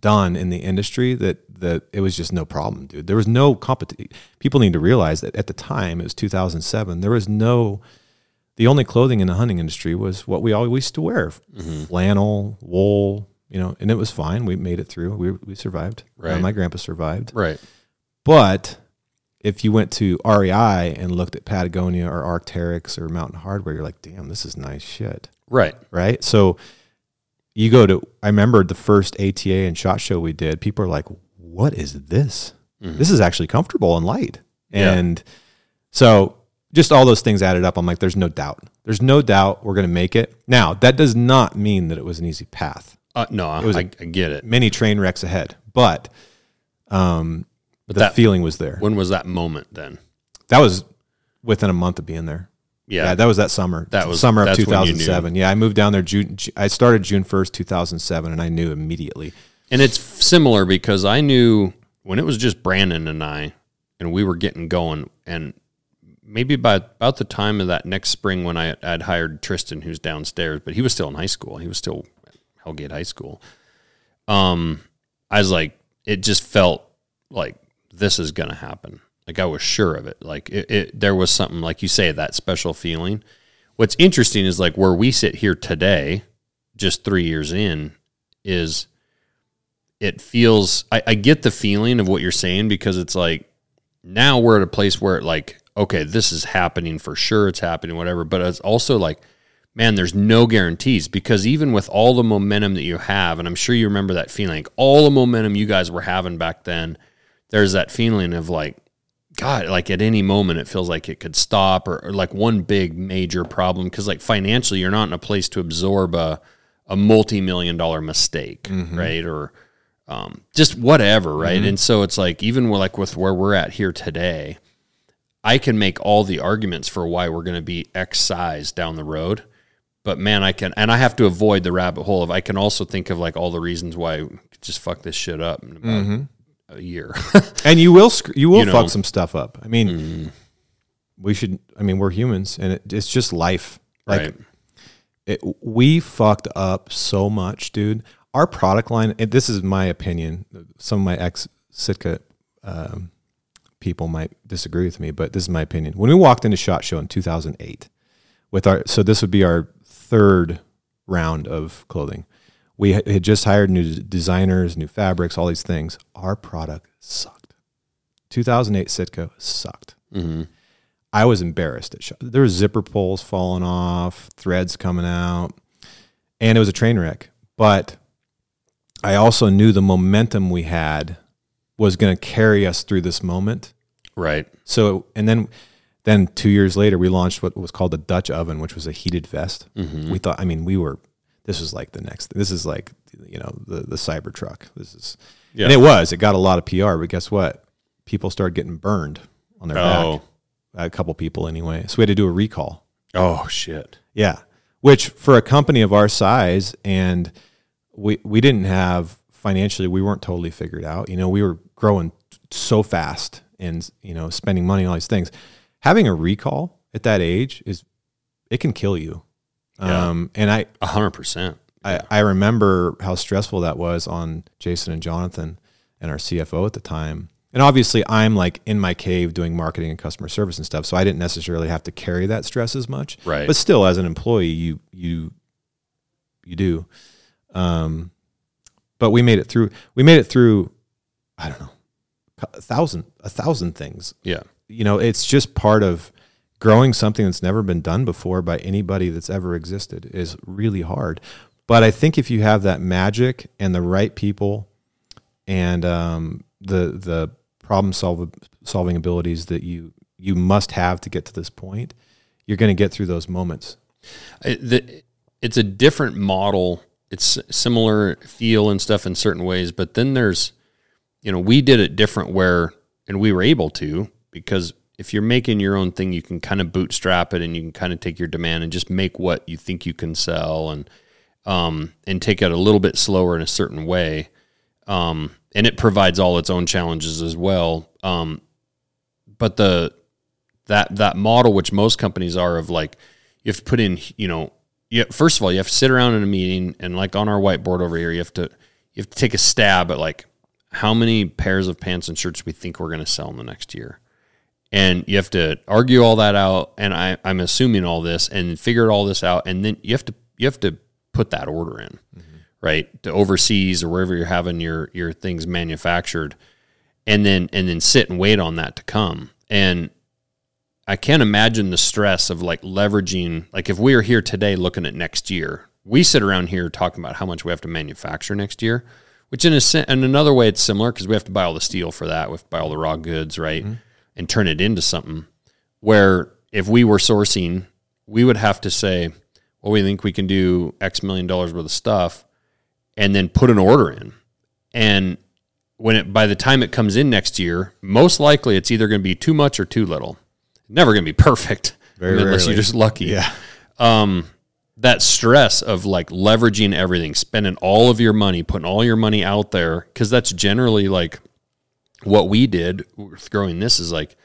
done in the industry that that it was just no problem, dude. There was no competition. People need to realize that at the time it was 2007. There was no. The only clothing in the hunting industry was what we always used to wear: flannel, wool, you know, and it was fine. We made it through. We we survived. Uh, Right. my grandpa survived. Right. But if you went to REI and looked at Patagonia or Arcteryx or Mountain Hardwear, you're like, damn, this is nice shit. Right. Right. So you go to, I remember the first ATA and SHOT Show we did, people are like, what is this? This is actually comfortable and light. Yeah. And so just all those things added up. I'm like, there's no doubt. There's no doubt we're going to make it. Now, that does not mean that it was an easy path. Uh, no, I, was I, I get it. Many train wrecks ahead, but um, But the that feeling was there. when was that moment then? That was within a month of being there. Yeah. Yeah, that was that summer. That was- summer of that's when you knew. 2007. Yeah, I moved down there June. I started June 1st, 2007, and I knew immediately. And it's similar because I knew when it was just Brandon and I, and we were getting going, and maybe by about the time of that next spring when I had hired Tristan, who's downstairs, but he was still in high school. He was still at Hellgate High School. Um, I was like, it just felt like this is gonna happen. Like I was sure of it. Like it, it there was something like you say that special feeling. What's interesting is like where we sit here today, just three years in, is it feels I, I get the feeling of what you're saying because it's like now we're at a place where it like okay this is happening for sure it's happening whatever but it's also like man there's no guarantees because even with all the momentum that you have and i'm sure you remember that feeling like all the momentum you guys were having back then there's that feeling of like god like at any moment it feels like it could stop or, or like one big major problem because like financially you're not in a place to absorb a a multi-million dollar mistake right? Or um, just whatever right? And so it's like even with, like with where we're at here today i can make all the arguments for why we're going to be x size down the road but man i can and i have to avoid the rabbit hole of i can also think of like all the reasons why just fuck this shit up in about a year (laughs) And you will you will You know. fuck some stuff up. I mean, we should. I mean, we're humans, and it, it's just life. Like right it, we fucked up so much, dude. Our product line, and this is my opinion. Some of my ex Sitka um, people might disagree with me, but this is my opinion. When we walked into Shot Show in 2008, with our so this would be our third round of clothing. We had- just hired new designers, new fabrics, all these things. Our product sucked. 2008 Sitka sucked. hmm I was embarrassed. At Sh- there were zipper pulls falling off, threads coming out, and it was a train wreck. But I also knew the momentum we had was going to carry us through this moment. Right. So, and then, then two years later, we launched what was called the Dutch oven, which was a heated vest. Mm-hmm. We thought, I mean, we were, this was like the next, this is like, you know, the, the Cybertruck. This is, Yeah. and it was, it got a lot of PR, but guess what? People started getting burned on their Oh. back. A couple people anyway. So we had to do a recall. Oh shit. Yeah. Which for a company of our size and we we didn't have financially we weren't totally figured out. You know, we were growing so fast and you know, spending money on all these things. Having a recall at that age is it can kill you. Yeah. Um and I A hundred percent. I, I remember how stressful that was on Jason and Jonathan and our CFO at the time. And obviously, I'm like in my cave doing marketing and customer service and stuff, so I didn't necessarily have to carry that stress as much. Right. But still, as an employee, you you you do. Um, but we made it through. We made it through. I don't know, a thousand a thousand things Yeah. you know, it's just part of growing something that's never been done before by anybody that's ever existed is really hard. But I think if you have that magic and the right people and um, the the problem solve, solving abilities that you you must have to get to this point, you're going to get through those moments. It's a different model. It's similar feel and stuff in certain ways, but then there's, you know, we did it different where, and we were able to because if you're making your own thing, you can kind of bootstrap it and you can kind of take your demand and just make what you think you can sell and, um, and take it a little bit slower in a certain way. Um, and it provides all its own challenges as well. Um, but the, that that model which most companies are of like you have to put in you know you first of all you have to sit around in a meeting and like on our whiteboard over here you have to you have to take a stab at like how many pairs of pants and shirts we think we're going to sell in the next year. And you have to argue all that out and I, i'm assuming all this and figure all this out and then you have to you have to put that order in mm-hmm. right? To overseas or wherever you're having your your things manufactured and then and then sit and wait on that to come. And I can't imagine the stress of like leveraging, like if we are here today looking at next year, we sit around here talking about how much we have to manufacture next year, which in a in another way it's similar because we have to buy all the steel for that, we have to buy all the raw goods, right, mm-hmm. and turn it into something. Where if we were sourcing, we would have to say, well, we think we can do X million dollars worth of stuff, and then put an order in, and when it by the time it comes in next year, most likely it's either going to be too much or too little. Never going to be perfect, Very unless rarely. you're just lucky. Yeah. Um, that stress of like leveraging everything, spending all of your money, putting all your money out there, because that's generally like what we did with growing this is like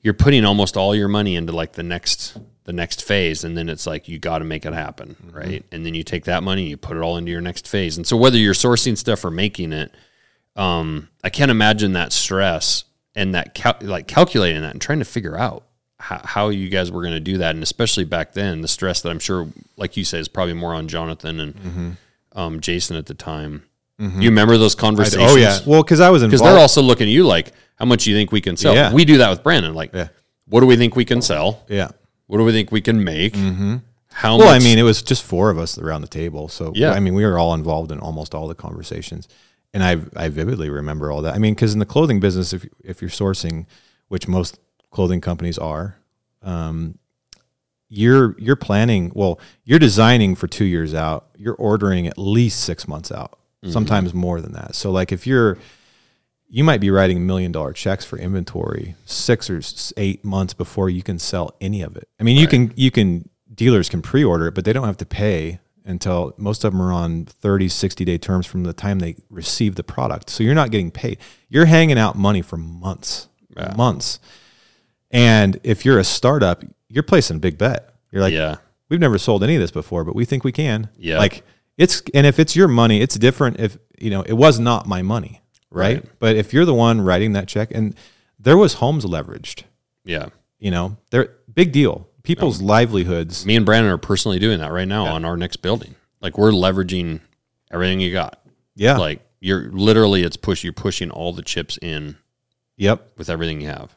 you're putting almost all your money into like the next the next phase and then it's like you got to make it happen right and then you take that money and you put it all into your next phase and so whether you're sourcing stuff or making it um i can't imagine that stress and that cal- like calculating that and trying to figure out how, how you guys were going to do that and especially back then the stress that i'm sure like you say is probably more on jonathan and um, jason at the time you remember those conversations Oh yeah. Well, because I was involved. because they're also looking at you like, how much do you think we can sell? Yeah. We do that with Brandon. Like, Yeah. what do we think we can sell? yeah. What do we think we can make? Mm-hmm. How Well, much? I mean, it was just four of us around the table. So, Yeah. I mean, we were all involved in almost all the conversations. And I, I vividly remember all that. I mean, because in the clothing business, if, if you're sourcing, which most clothing companies are, um, you're, you're planning, well, you're designing for two years out. You're ordering at least six months out, sometimes more than that. So, like, if you're, you might be writing million dollar checks for inventory six or eight months before you can sell any of it. I mean, you can you can dealers can pre-order it, but they don't have to pay until most of them are on 30, 60 day terms from the time they receive the product. So you're not getting paid. You're hanging out money for months, months. And if you're a startup, you're placing a big bet. You're like, yeah, we've never sold any of this before, but we think we can. Yeah. Like it's and if it's your money, it's different if you know, it was not my money, right? Right. But if you're the one writing that check and there was homes leveraged, yeah. you know, they're big deal. People's livelihoods. Me and Brandon are personally doing that right now on our next building. Like, we're leveraging everything you got. Yeah. Like, you're literally, it's push. You're pushing all the chips in yep. with everything you have.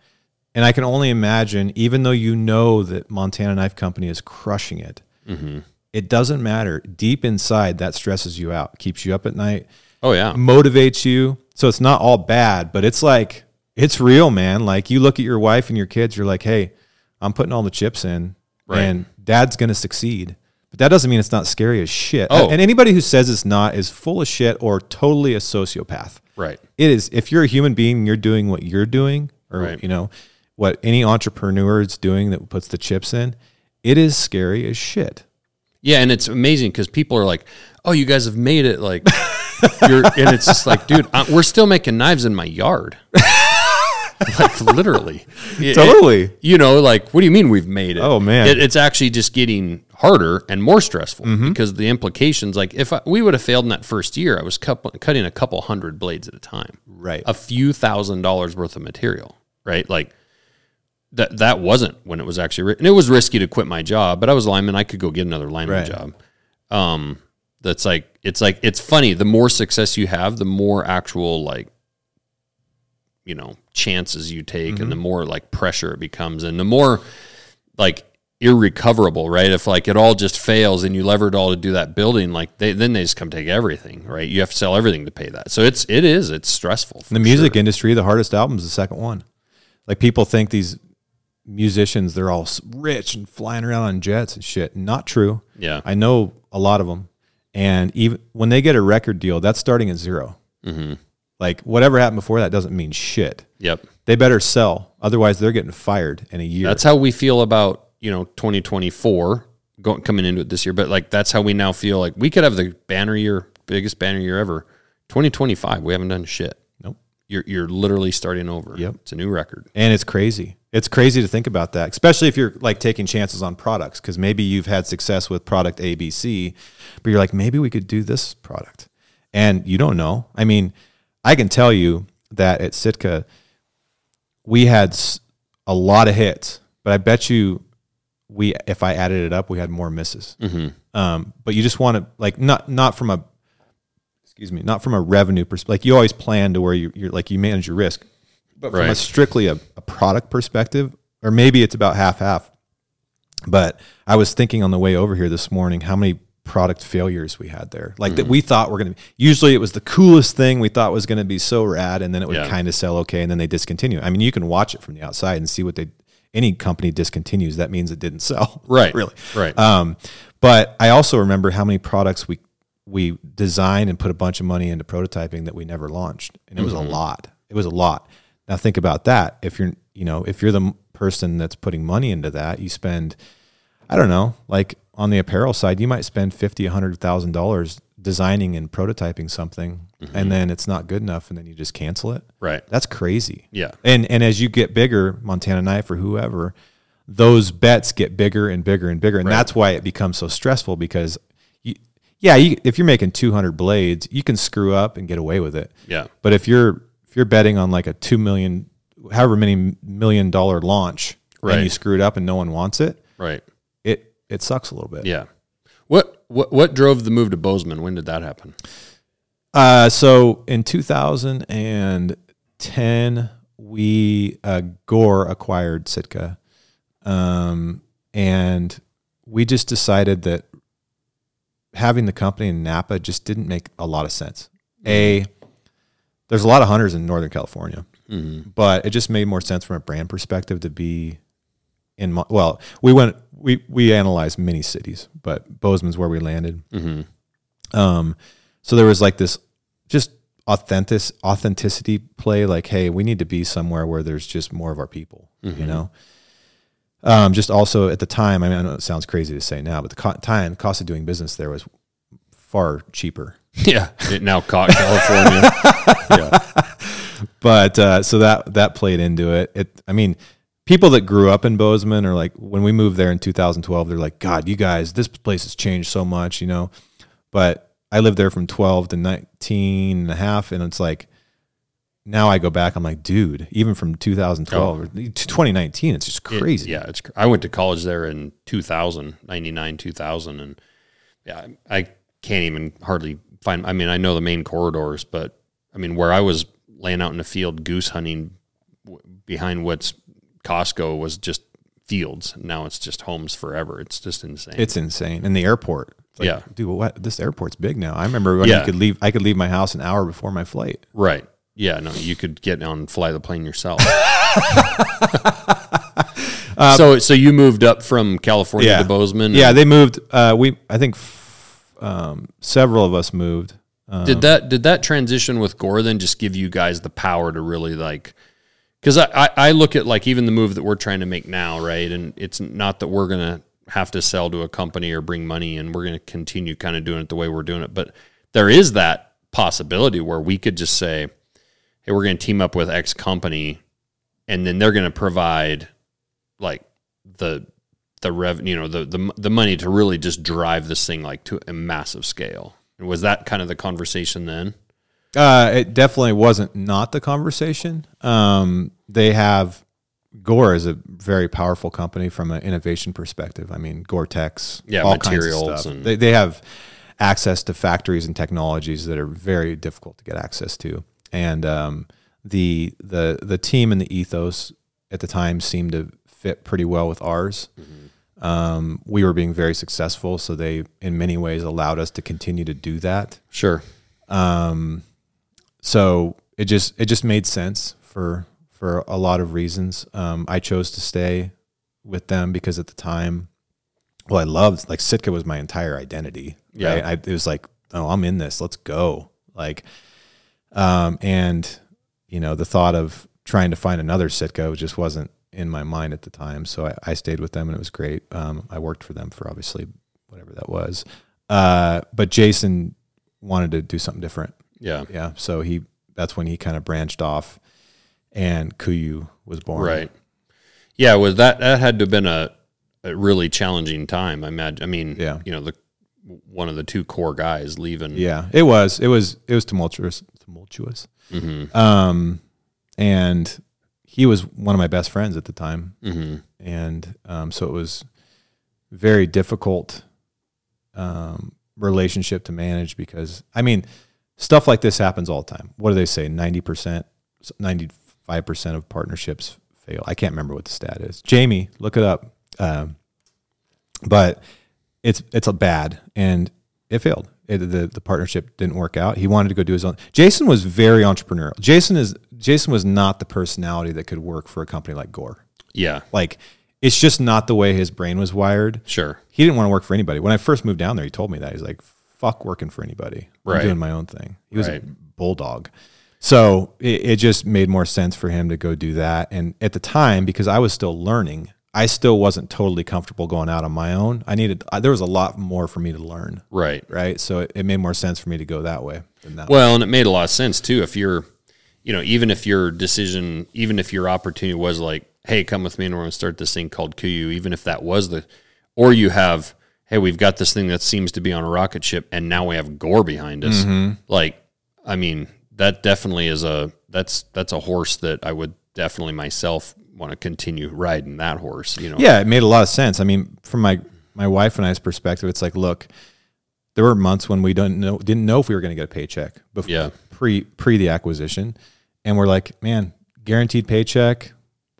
And I can only imagine, even though you know that Montana Knife Company is crushing it, mm-hmm. it doesn't matter. Deep inside, that stresses you out, keeps you up at night, Oh yeah. motivates you. So it's not all bad, but it's like, it's real, man. Like you look at your wife and your kids, you're like, hey, I'm putting all the chips in Right. and dad's going to succeed. But that doesn't mean it's not scary as shit. Oh. And anybody who says it's not is full of shit or totally a sociopath Right. it is if you're a human being and you're doing what you're doing or Right. you know what any entrepreneur is doing that puts the chips in it is scary as shit Yeah, and it's amazing because people are like, "Oh, you guys have made it!" Like, you're, and it's just like, dude, uh, we're still making knives in my yard, (laughs) like literally. It- Totally. you know, like, what do you mean we've made it? Oh, man. It- it's actually just getting harder and more stressful Mm-hmm. because the implications. Like, if I, we would have failed in that first year, I was couple, cutting a couple hundred blades at a time, right a few thousand dollars worth of material, right? Like. That, that wasn't when it was actually ri- and it was risky to quit my job but i was a lineman i could go get another lineman Right. job. Um that's like it's like it's funny the more success you have the more actual like you know chances you take and the more like pressure it becomes and the more like irrecoverable right? If like it all just fails and you lever it all to do that building like they then they just come take everything right? You have to sell everything to pay that. So it's it is it's stressful in the music industry the hardest album is the second one. Like people think these musicians they're all rich and flying around on jets and shit not true yeah i know a lot of them and even when they get a record deal that's starting at 0 mm-hmm. like whatever happened before that doesn't mean shit yep they better sell otherwise they're getting fired in a year That's how we feel about you know 2024 going coming into it this year. But like that's how we now feel like we could have the banner year, biggest banner year ever. 2025, we haven't done shit. Nope. You're you're literally starting over. Yep. it's a new record. And it's crazy. It's crazy to think about that, especially if you're like taking chances on products because maybe you've had success with product ABC, but you're like, maybe we could do this product. And you don't know. I mean, I can tell you that at Sitka, we had a lot of hits, but I bet you we, if I added it up, we had more misses. Um, but you just want to like not not from a excuse me, not from a revenue perspective. Like you always plan to where you, you're like you manage your risk, but from a strictly a, a product perspective, or maybe it's about half half. But I was thinking on the way over here this morning how many product failures we had there. Like Mm-hmm. that we thought were going to usually it was the coolest thing we thought was going to be so rad and then it would Yeah. kind of sell okay and then they discontinue. I mean, you can watch it from the outside and see what they any company discontinues that means it didn't (laughs) sell. Right. really. Right. Um, but I also remember how many products we we designed and put a bunch of money into prototyping that we never launched, and it was a lot. It was a lot. Now think about that. If you're you know if you're the person that's putting money into that, you spend I don't know like on the apparel side, you might spend fifty, a hundred thousand dollars designing and prototyping something, mm-hmm. and then it's not good enough, and then you just cancel it. right. That's crazy. Yeah. And and as you get bigger, Montana Knife or whoever, those bets get bigger and bigger and bigger, and that's why it becomes so stressful because, you, yeah, you, if you're making 200 blades, you can screw up and get away with it. Yeah. But if you're if you're betting on like a two million, however many million dollar launch, Right. and you screw it up and no one wants it, Right. it it sucks a little bit. Yeah. What what what drove the move to Bozeman? When did that happen? Uh, so in 2010, we uh, Gore acquired Sitka, um, and we just decided that having the company in Napa just didn't make a lot of sense. A, there's a lot of hunters in Northern California, but it just made more sense from a brand perspective to be in. Mo- Well, we went we we analyzed many cities, but Bozeman's where we landed. Um, so there was like this just authentic authenticity play. Like, hey, we need to be somewhere where there's just more of our people. You know. Um, just also at the time, I mean, I know it sounds crazy to say now, but the co- time cost of doing business there was far cheaper. (laughs) Yeah. It now caught California. (laughs) yeah. but uh, so that that played into it. It, I mean, people that grew up in Bozeman are like, when we moved there in 2012, they're like, God, you guys, this place has changed so much, you know. But I lived there from 12 to 19 and a half, and it's like, now I go back, I'm like, dude, even from 2012 or to 2019, it's just It- crazy. yeah, it's. I went to college there in 2000, 99, 2000, and yeah, I can't even hardly find. I mean, I know the main corridors, but I mean, where I was laying out in the field goose hunting w- behind what's Costco was just fields. Now it's just homes forever. It's just insane. It's insane. And the airport. Like, Yeah. dude, what? This airport's big now. I remember when Yeah. you could leave. I could leave my house an hour before my flight. right. Yeah. No, you could get on and fly the plane yourself. (laughs) so, so you moved up from California to Bozeman. Yeah, they moved. Uh, we, I think, um, several of us moved. Uh, Did that did that transition with Gore then just give you guys the power to really like? Because I, I I look at like even the move that we're trying to make now, right? And it's not that we're gonna have to sell to a company or bring money, and we're gonna continue kind of doing it the way we're doing it. But there is that possibility where we could just say, "Hey, we're gonna team up with X company," and then they're gonna provide like the the revenue, you know, the the the money to really just drive this thing like to a massive scale. Was that kind of the conversation then? Uh, it definitely wasn't not the conversation. Um, they have Gore is a very powerful company from an innovation perspective. I mean, Gore-Tex, Yeah, all kinds of materials stuff. and- they they have access to factories and technologies that are very difficult to get access to, and um, the the the team and the ethos at the time seemed to fit pretty well with ours. Um, we were being very successful, so they in many ways allowed us to continue to do that. Sure. Um, so it just it just made sense for for a lot of reasons. Um, I chose to stay with them because at the time, well, I loved like Sitka was my entire identity. Yeah. right? I, it was like, oh, I'm in this. Let's go. Like, um, and you know, the thought of trying to find another Sitka just wasn't in my mind at the time. So I, I stayed with them and it was great. Um, I worked for them for obviously whatever that was. Uh, but Jason wanted to do something different. Yeah. Yeah. So he that's when he kind of branched off and KUIU was born. Right. Yeah. Was that that had to have been a, a really challenging time? I imagine. I mean, Yeah. You know, the one of the two core guys leaving. Yeah. It was. It was it was tumultuous tumultuous. Mm-hmm. Um and he was one of my best friends at the time. Mm-hmm. And um so it was very difficult um relationship to manage because I mean stuff like this happens all the time. What do they say? 90%, 95% of partnerships fail. I can't remember what the stat is. Jamie, look it up. Um, but it's it's a bad and it failed. It, the the partnership didn't work out. He wanted to go do his own. Jason was very entrepreneurial. Jason is Jason was not the personality that could work for a company like Gore. Yeah. Like it's just not the way his brain was wired Sure. he didn't want to work for anybody. When I first moved down there, he told me that he's like, "Fuck working for anybody. I'm doing my own thing." He was a bulldog, so it, it just made more sense for him to go do that. And at the time, because I was still learning, I still wasn't totally comfortable going out on my own. I needed I, there was a lot more for me to learn, Right. right? So it, it made more sense for me to go that way than that. way. Well, and it made a lot of sense too. If you're, you know, even if your decision, even if your opportunity was like, hey, come with me and we're going to start this thing called KUIU, even if that was the, or you have, hey, we've got this thing that seems to be on a rocket ship and now we have Gore behind us. Mm-hmm. Like, I mean, that definitely is a, that's, that's a horse that I would definitely myself want to continue riding that horse, you know? Yeah, it made a lot of sense. I mean, from my my wife and I's perspective, it's like, look, there were months when we didn't know didn't know if we were going to get a paycheck before Yeah. pre pre the acquisition, and we're like, man, guaranteed paycheck,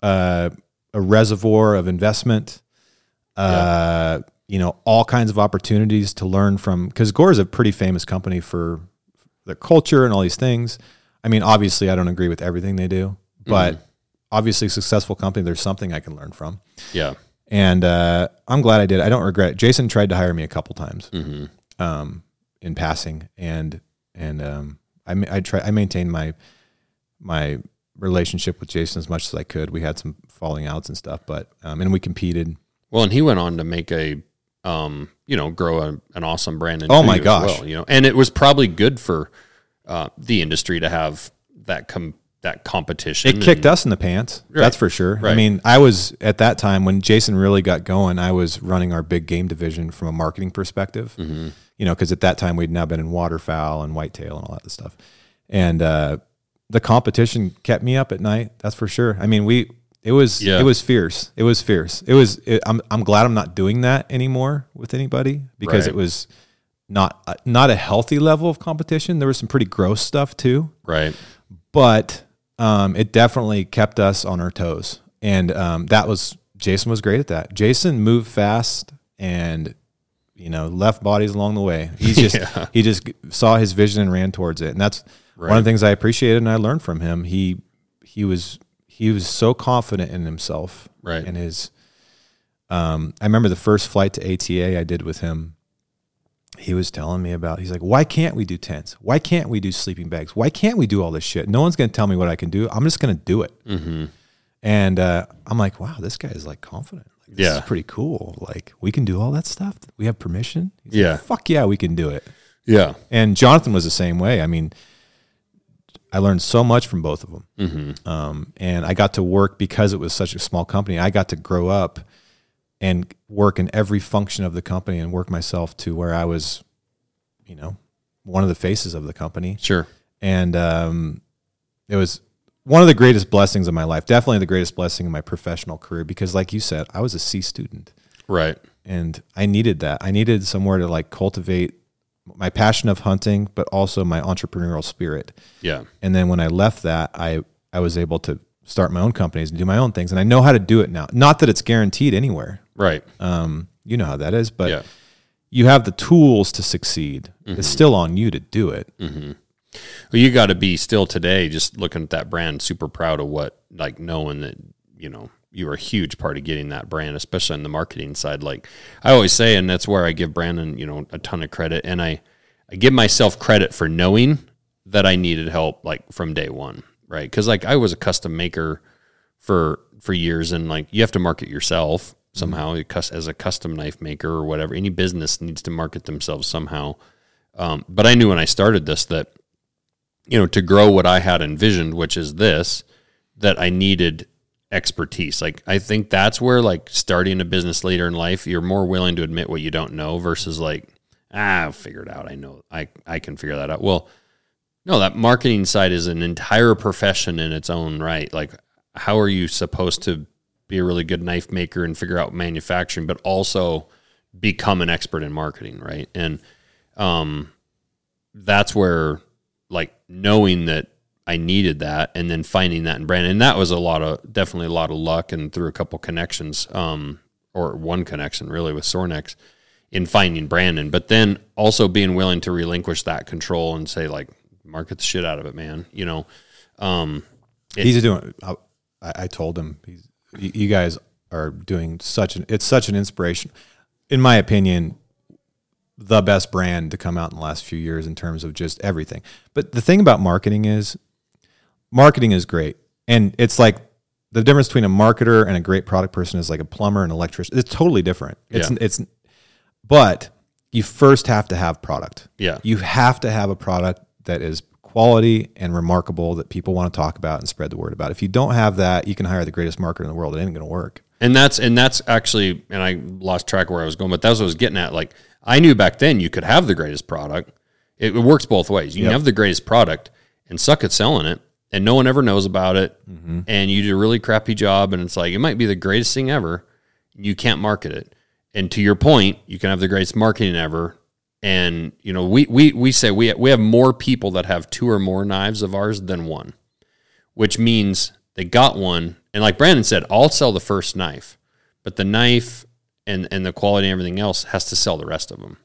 uh, a reservoir of investment, uh, you know, all kinds of opportunities to learn from because Gore is a pretty famous company for their culture and all these things. I mean, obviously, I don't agree with everything they do, but obviously, successful company. There's something I can learn from Yeah. and uh, I'm glad I did. I don't regret it. Jason tried to hire me a couple times hmm um, in passing, and and um, I I try I maintained my my relationship with Jason as much as I could. We had some falling outs and stuff, but um, and we competed. Well, and he went on to make a, um, you know, grow a, an awesome brand. in Oh my gosh. well, you know, and it was probably good for uh, the industry to have that com- that competition. It kicked and- us in the pants. That's for sure. I mean, I was at that time when Jason really got going. I was running our big game division from a marketing perspective. Mm-hmm. You know, because at that time we'd now been in waterfowl and whitetail and all that stuff, and uh, the competition kept me up at night. That's for sure. I mean, we it was Yeah. it was fierce. It was fierce. It was. It, I'm I'm glad I'm not doing that anymore with anybody because Right. it was not uh, not a healthy level of competition. There was some pretty gross stuff too right. but um, it definitely kept us on our toes. and um, that was Jason was great at that. Jason moved fast and you know left bodies along the way. He's (laughs) just Yeah. he just saw his vision and ran towards it, and that's one of the things I appreciated and I learned from him. He he was he was so confident in himself, Right. And his um, I remember the first flight to ATA I did with him. He was telling me about. He's like, "Why can't we do tents? Why can't we do sleeping bags? Why can't we do all this shit? No one's going to tell me what I can do. I'm just going to do it." Mm-hmm. And uh, I'm like, "Wow, this guy is like confident. Like, this Yeah. is pretty cool. Like, we can do all that stuff. We have permission. He's like, Yeah. fuck yeah, we can do it." Yeah. And Jonathan was the same way. I mean, I learned so much from both of them. Mm-hmm. Um, and I got to work because it was such a small company. I got to grow up and work in every function of the company and work myself to where I was, you know, one of the faces of the company. Sure. And um, it was one of the greatest blessings of my life. Definitely the greatest blessing in my professional career because, like you said, I was a C student Right. and I needed that. I needed somewhere to like cultivate my passion of hunting, but also my entrepreneurial spirit. Yeah. And then when I left that, I I was able to start my own companies and do my own things, and I know how to do it now. Not that it's guaranteed anywhere. Right. Um, you know how that is, but yeah. you have the tools to succeed. It's still on you to do it. Well, you got to be still today, just looking at that brand, super proud of what, like knowing that, you know, you were a huge part of getting that brand, especially on the marketing side. Like I always say, and that's where I give Brandon, you know, a ton of credit. And I, I give myself credit for knowing that I needed help like from day one, right? Cause like I was a custom maker for, for years and like you have to market yourself somehow as a custom knife maker or whatever. Any business needs to market themselves somehow. Um, but I knew when I started this that you know, to grow what I had envisioned, which is this, that I needed expertise. Like I think that's where like starting a business later in life, you're more willing to admit what you don't know versus like, ah, I'll figure it out. I know I, I can figure that out. Well, no, that marketing side is an entire profession in its own right. Like how are you supposed to be a really good knife maker and figure out manufacturing, but also become an expert in marketing, right? And um that's where like knowing that I needed that and then finding that in Brandon. And that was a lot of definitely a lot of luck and through a couple connections, um, or one connection really with Sornex in finding Brandon. But then also being willing to relinquish that control and say like market the shit out of it, man. You know, um, It- he's doing. I, I told him, he's, you guys are doing such an. It's such an inspiration, in my opinion. The best brand to come out in the last few years in terms of just everything. But the thing about marketing is, marketing is great, and it's like the difference between a marketer and a great product person is like a plumber and electrician. It's totally different. It's Yeah. it's, but you first have to have product. yeah, You have to have a product that is quality and remarkable that people want to talk about and spread the word about. If you don't have that, you can hire the greatest marketer in the world. It ain't going to work. And that's and that's actually and I lost track of where I was going, but that's what I was getting at. Like I knew back then you could have the greatest product. It, it works both ways. You can have the greatest product and suck at selling it, and no one ever knows about it, mm-hmm. and you do a really crappy job, and it's like it might be the greatest thing ever. You can't market it. And to your point, you can have the greatest marketing ever. And you know, we we we say we we have more people that have two or more knives of ours than one which means they got one. And like Brandon said, I'll sell the first knife, but the knife and, and the quality and everything else has to sell the rest of them.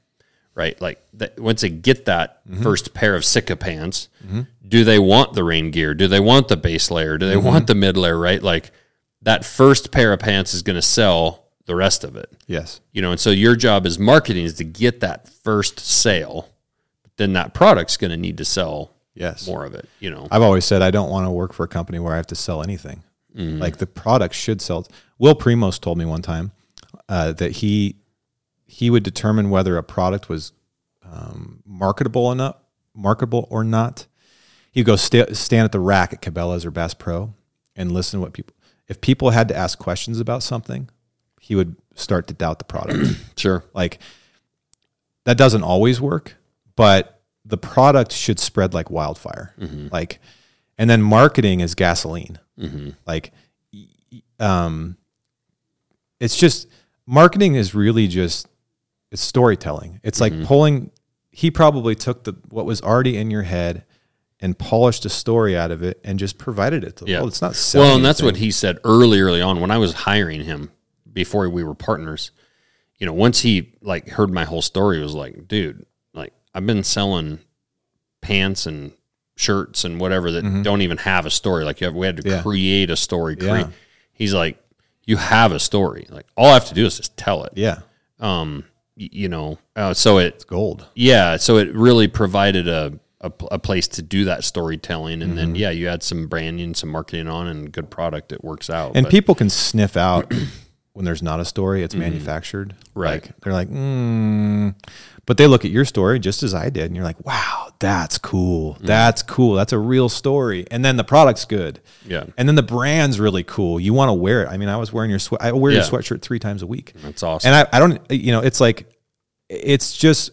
Right. Like that, once they get that mm-hmm. first pair of Sitka pants, mm-hmm. do they want the rain gear? Do they want the base layer? Do they mm-hmm. want the mid layer? Right. Like that first pair of pants is going to sell the rest of it Yes. you know and so your job as marketing is to get that first sale but then that product's going to need to sell Yes. more of it you know I've always said I don't want to work for a company where I have to sell anything. Like the product should sell. Will Primos told me one time uh, that he he would determine whether a product was um, marketable enough, marketable or not. He'd go sta stand at the rack at Cabela's or Bass Pro and listen to what people. If people had to ask questions about something, he would start to doubt the product. (clears throat) sure. Like that doesn't always work but the product should spread like wildfire. Mm-hmm. Like and then marketing is gasoline. Mm-hmm. Like y- y- um it's just marketing is really just it's storytelling. It's like mm-hmm. pulling he probably took the what was already in your head and polished a story out of it and just provided it to the Yeah. world. It's not selling Well, and that's what he said early, early on when I was hiring him before we were partners. You know, once he like heard my whole story, was like, dude, like I've been selling pants and shirts and whatever that don't even have a story. Like you have, we had to Mm-hmm. Yeah. create a story. Yeah. He's like, you have a story. Like all I have to do is just tell it. yeah, Um, y- you know, uh, so it, it's gold. yeah, so it really provided a, a, a place to do that storytelling, and Mm-hmm. then yeah, you add some branding, some marketing on, and good product. It works out. And But- people can sniff out when there's not a story, it's manufactured. Mm-hmm. Right. Like, they're like, mm. but they look at your story just as I did, and you're like, wow, that's cool. Mm-hmm. That's cool. That's a real story. And then the product's good. yeah, And then the brand's really cool. You want to wear it. I mean, I was wearing your sweat. I wear your sweatshirt three times a week. that's awesome. And I, I don't, you know, it's like, it's just,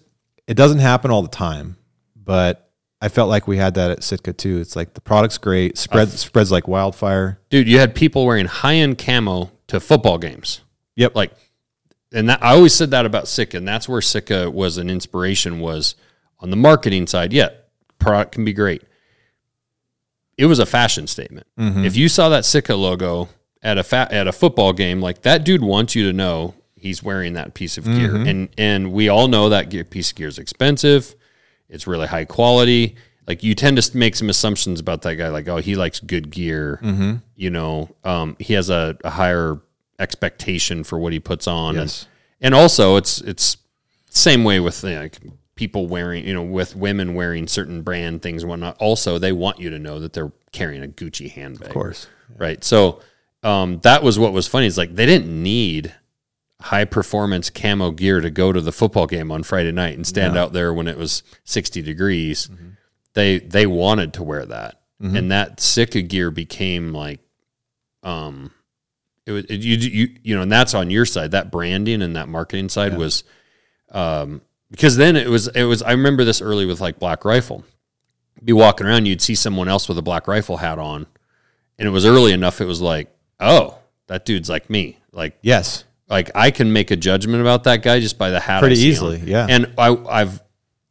it doesn't happen all the time, but I felt like we had that at Sitka too. It's like the product's great, spread spreads like wildfire. Dude, you had people wearing high end camo to football games. Yep. Like, and that I always said that about Sitka, and that's where Sitka was an inspiration. Was on the marketing side. Yeah, product can be great. It was a fashion statement. Mm-hmm. If you saw that Sitka logo at a fa- at a football game, like that dude wants you to know he's wearing that piece of gear, mm-hmm. and and we all know that gear, piece of gear is expensive. It's really high quality. Like you tend to make some assumptions about that guy, like oh he likes good gear. You know, um, he has a, a higher expectation for what he puts on. Yes. And, and also it's it's same way with you know, like people wearing you know with women wearing certain brand things and whatnot. Also, they want you to know that they're carrying a Gucci handbag. Of course. Right. So um, that was what was funny. Is like they didn't need high performance camo gear to go to the football game on Friday night and stand out there when it was 60 degrees. They they wanted to wear that. And that Sitka gear became like um it was it, you you you know and that's on your side that branding and that marketing side was um because then it was it was I remember this early with like Black Rifle. Be walking around you'd see someone else with a Black Rifle hat on and it was early enough it was like oh that dude's like me like Yes. like I can make a judgment about that guy just by the hat. Pretty easily, on. yeah. And I, I've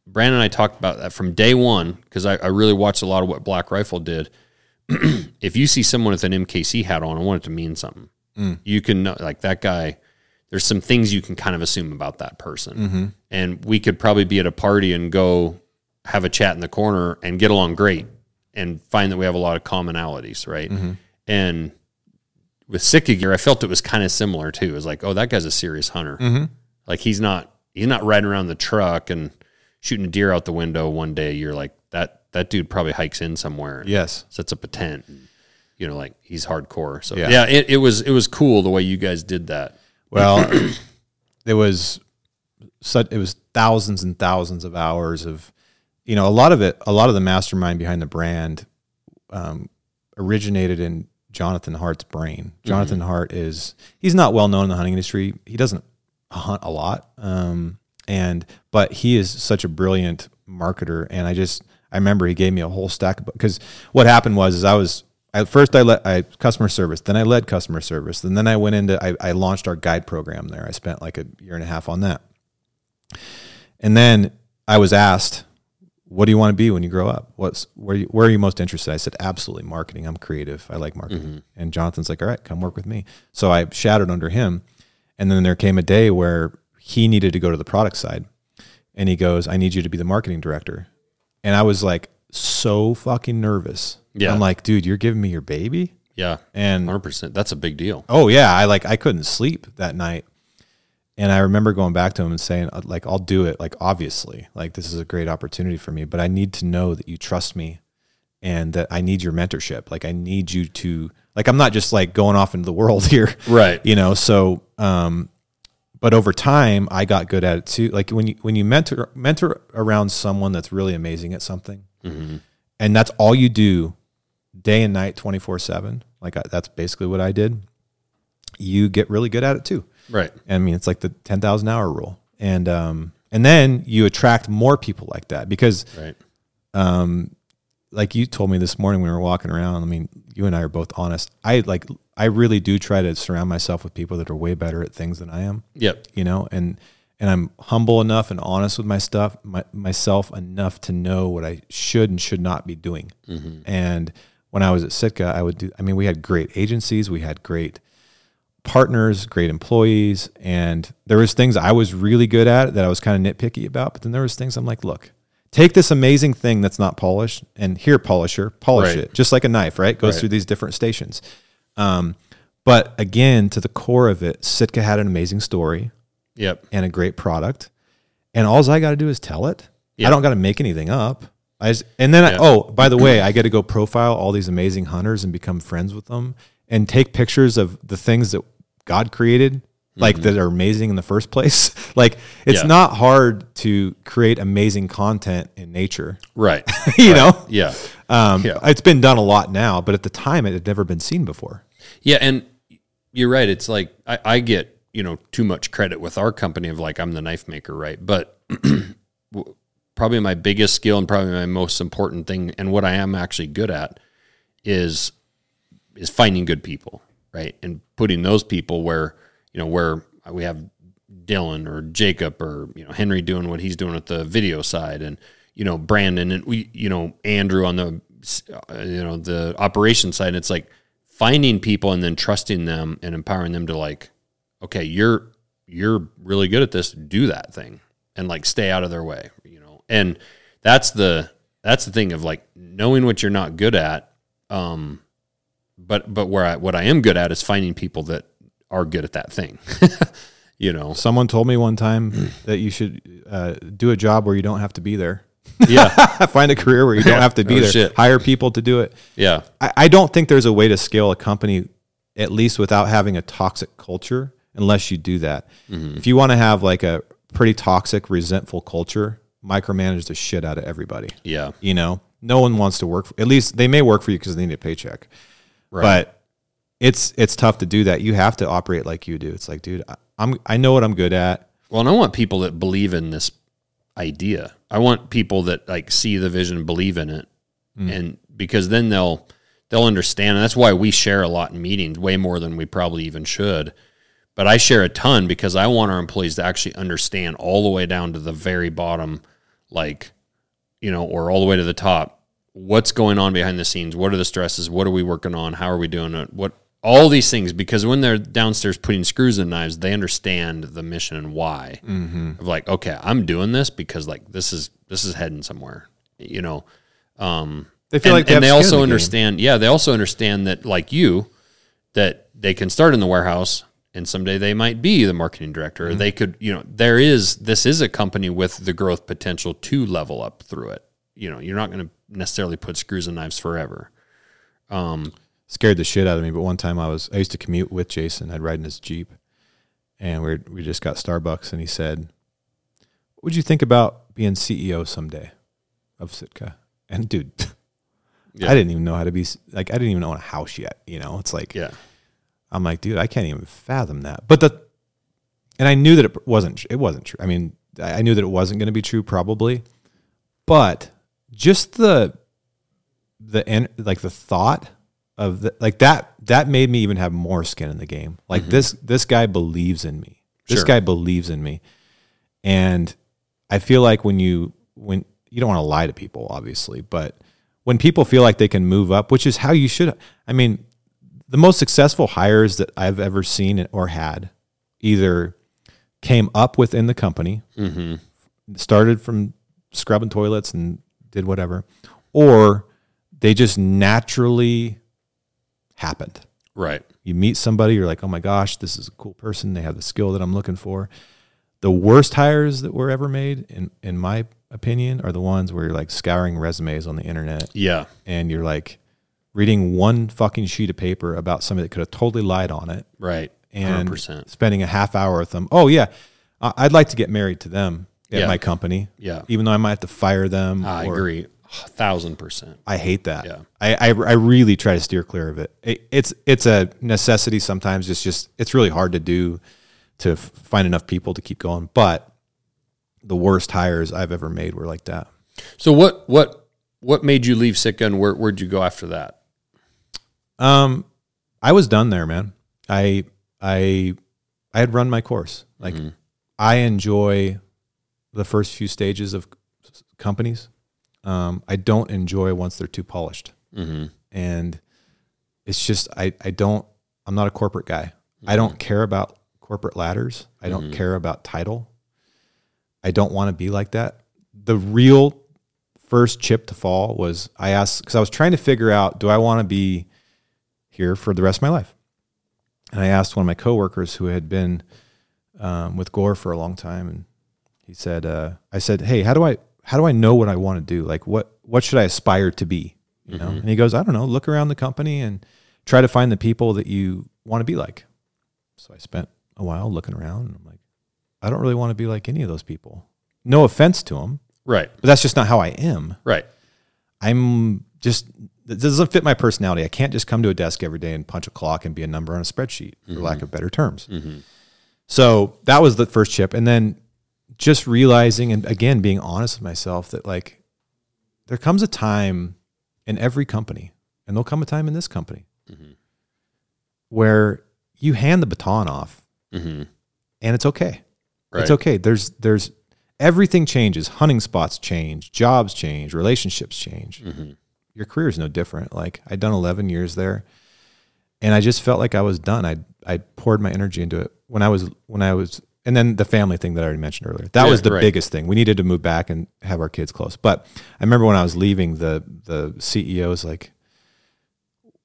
Brandon and I talked about that from day one because I, I really watched a lot of what Black Rifle did. (clears throat) if you see someone with an MKC hat on, I want it to mean something. Mm. You can know, like that guy. There's some things you can kind of assume about that person, Mm-hmm. and we could probably be at a party and go have a chat in the corner and get along great, and find that we have a lot of commonalities, right? Mm-hmm. And with Sitka gear, I felt it was kind of similar too. It was like, oh, that guy's a serious hunter. Mm-hmm. Like he's not he's not riding around the truck and shooting a deer out the window one day. You're like that that dude probably hikes in somewhere. Yes. sets up a tent. and, You know, like he's hardcore. So Yeah. yeah, it, it was it was cool the way you guys did that. Well, (clears throat) it was such it was thousands and thousands of hours of you know a lot of it a lot of the mastermind behind the brand um, originated in Jonathan Hart's brain. Jonathan Hart is he's not well known in the hunting industry. He doesn't hunt a lot, um, and but he is such a brilliant marketer. And I just I remember he gave me a whole stack of books. because what happened was is I was at first I let I customer service, then I led customer service, and then I went into I, I launched our guide program there. I spent like a year and a half on that, and then I was asked, "What do you want to be when you grow up? What's where you, where are you most interested?" I said, "Absolutely, marketing. I'm creative. I like marketing." Mm-hmm. And Jonathan's like, "All right, come work with me." So I shadowed under him, and then there came a day where he needed to go to the product side, and he goes, "I need you to be the marketing director," and I was like so fucking nervous. Yeah. I'm like, dude, you're giving me your baby, Yeah, and hundred percent. That's a big deal. Oh yeah, I like I couldn't sleep that night. And I remember going back to him and saying uh, like I'll do it like obviously. Like this is a great opportunity for me, but I need to know that you trust me and that I need your mentorship. Like I need you to like I'm not just like going off into the world (laughs) here. Right. You know, so um but over time I got good at it too. Like when you when you mentor mentor around someone that's really amazing at something and that's all you do day and night 24/7, like I, that's basically what I did you get really good at it too. Right. I mean, it's like the 10,000 hour rule. And, um, and then you attract more people like that because, Right. um, like you told me this morning when we were walking around, I mean, you and I are both honest. I like, I really do try to surround myself with people that are way better at things than I am, Yep. you know, and, and I'm humble enough and honest with my stuff, my, myself enough to know what I should and should not be doing. Mm-hmm. And when I was at Sitka, I would do. I mean, we had great agencies, we had great partners, great employees, and there was things I was really good at that I was kind of nitpicky about. But then there was things I'm like, look, take this amazing thing that's not polished, and here, polisher, polish Right. it, just like a knife, right? Goes Right. through these different stations. Um, but again, to the core of it, Sitka had an amazing story Yep. and a great product, and all I got to do is tell it. Yeah. I don't got to make anything up. I just, and then I, oh, by the way, I get to go profile all these amazing hunters and become friends with them and take pictures of the things that God created, like that are amazing in the first place. (laughs) like it's Yeah. not hard to create amazing content in nature, Right. (laughs) you know. Yeah. Um, Yeah. It's been done a lot now, but at the time it had never been seen before. Yeah, and you're right. It's like I, I get you know too much credit with our company of like I'm the knife maker, right? But (clears throat) probably my biggest skill and probably my most important thing, and what I am actually good at, is is finding good people, right, and putting those people where you know where we have Dylan or Jacob or you know Henry doing what he's doing at the video side, and you know Brandon and we you know Andrew on the uh, you know the operation side. And it's like finding people and then trusting them and empowering them to like, okay, you're you're really good at this. Do that thing and like stay out of their way, you know. And that's the that's the thing of like knowing what you're not good at. Um, but but where I what I am good at is finding people that are good at that thing. (laughs) you know. Someone told me one time (clears throat) that you should uh, do a job where you don't have to be there. (laughs) Yeah. (laughs) Find a career where you don't have to be Oh, there. shit. Hire people to do it. Yeah. I, I don't think there's a way to scale a company, at least without having a toxic culture, unless you do that. Mm-hmm. If you want to have like a pretty toxic, resentful culture, micromanage the shit out of everybody. Yeah. You know, no one wants to work. For, at least they may work for you because they need a paycheck, Right. but it's it's tough to do that. You have to operate like you do. It's like, dude, I, I'm I know what I'm good at. Well, and I want people that believe in this idea. I want people that like see the vision, believe in it, hmm. and because then they'll they'll understand. And that's why we share a lot in meetings, way more than we probably even should. But I share a ton because I want our employees to actually understand all the way down to the very bottom, like you know, or all the way to the top. What's going on behind the scenes? What are the stresses? What are we working on? How are we doing it? What all these things because when they're downstairs putting screws in knives, they understand the mission and why. Of like, okay, I'm doing this because like this is this is heading somewhere. You know, um, They feel and, like they and they also the game. understand. Yeah, they also understand that like you, that they can start in the warehouse and someday they might be the marketing director. Or Mm-hmm. they could, you know, there is this is a company with the growth potential to level up through it. You know, you're not going to necessarily put screws and knives forever. Scared the shit out of me. But one time I was I used to commute with Jason. I'd ride in his Jeep, and we we just got Starbucks, and he said, "What would you think about being CEO someday of Sitka?" And dude, (laughs) Yeah. I didn't even know how to be like I didn't even own a house yet. You know, it's like Yeah. I'm like, dude, I can't even fathom that. But the and I knew that it wasn't it wasn't true. I mean, I knew that it wasn't going to be true probably, but just the the en- like the thought of the, like that that made me even have more skin in the game. Like mm-hmm. this this guy believes in me. This Sure. guy believes in me, and I feel like when you when you don't want to lie to people, obviously, but when people feel like they can move up, which is how you should. I mean, the most successful hires that I've ever seen or had either came up within the company, mm-hmm. started from scrubbing toilets and did whatever, or they just naturally happened. Right. You meet somebody, you're like, oh my gosh, this is a cool person. They have the skill that I'm looking for. The worst hires that were ever made, in in my opinion, are the ones where you're like scouring resumes on the internet Yeah. and you're like reading one fucking sheet of paper about somebody that could have totally lied on it Right. and 100%. spending a half hour with them. Oh yeah, I'd like to get married to them at Yeah. my company. Yeah. even though I might have to fire them. I or- agree. Thousand percent. I hate that. Yeah. I, I I really try to steer clear of it. it. It's it's a necessity sometimes. It's just it's really hard to do to f- find enough people to keep going. But the worst hires I've ever made were like that. So what what what made you leave Sitka and where where'd you go after that? Um, I was done there, man. I I I had run my course. Like I enjoy the first few stages of companies. Um, I don't enjoy once they're too polished, Mm-hmm. and it's just I I don't I'm not a corporate guy. I don't care about corporate ladders. I don't care about title. I don't want to be like that. The real first chip to fall was I asked because I was trying to figure out do I want to be here for the rest of my life, and I asked one of my coworkers who had been um, with Gore for a long time, and he said, uh, "I said, hey, how do I how do I know what I want to do? Like what what should I aspire to be? You know?" Mm-hmm. And he goes, "I don't know. Look around the company and try to find the people that you want to be like." So I spent a while looking around, and I'm like, I don't really want to be like any of those people. No offense to them, Right. but that's just not how I am. Right. I'm just it doesn't fit my personality. I can't just come to a desk every day and punch a clock and be a number on a spreadsheet, for lack mm-hmm. of better terms. Mm-hmm. So that was the first chip, and then just realizing and again being honest with myself that like there comes a time in every company, and there'll come a time in this company where you hand the baton off, Mm-hmm. and it's okay. Right. It's okay. There's there's everything changes. Hunting spots change, jobs change, relationships change. Mm-hmm. Your career is no different. Like I'd done 11 years there, and I just felt like I was done. I I poured my energy into it when I was when I was, and then the family thing that I already mentioned earlier. That Yeah, was the right. biggest thing. We needed to move back and have our kids close. But I remember when I was leaving, the the CEO was like,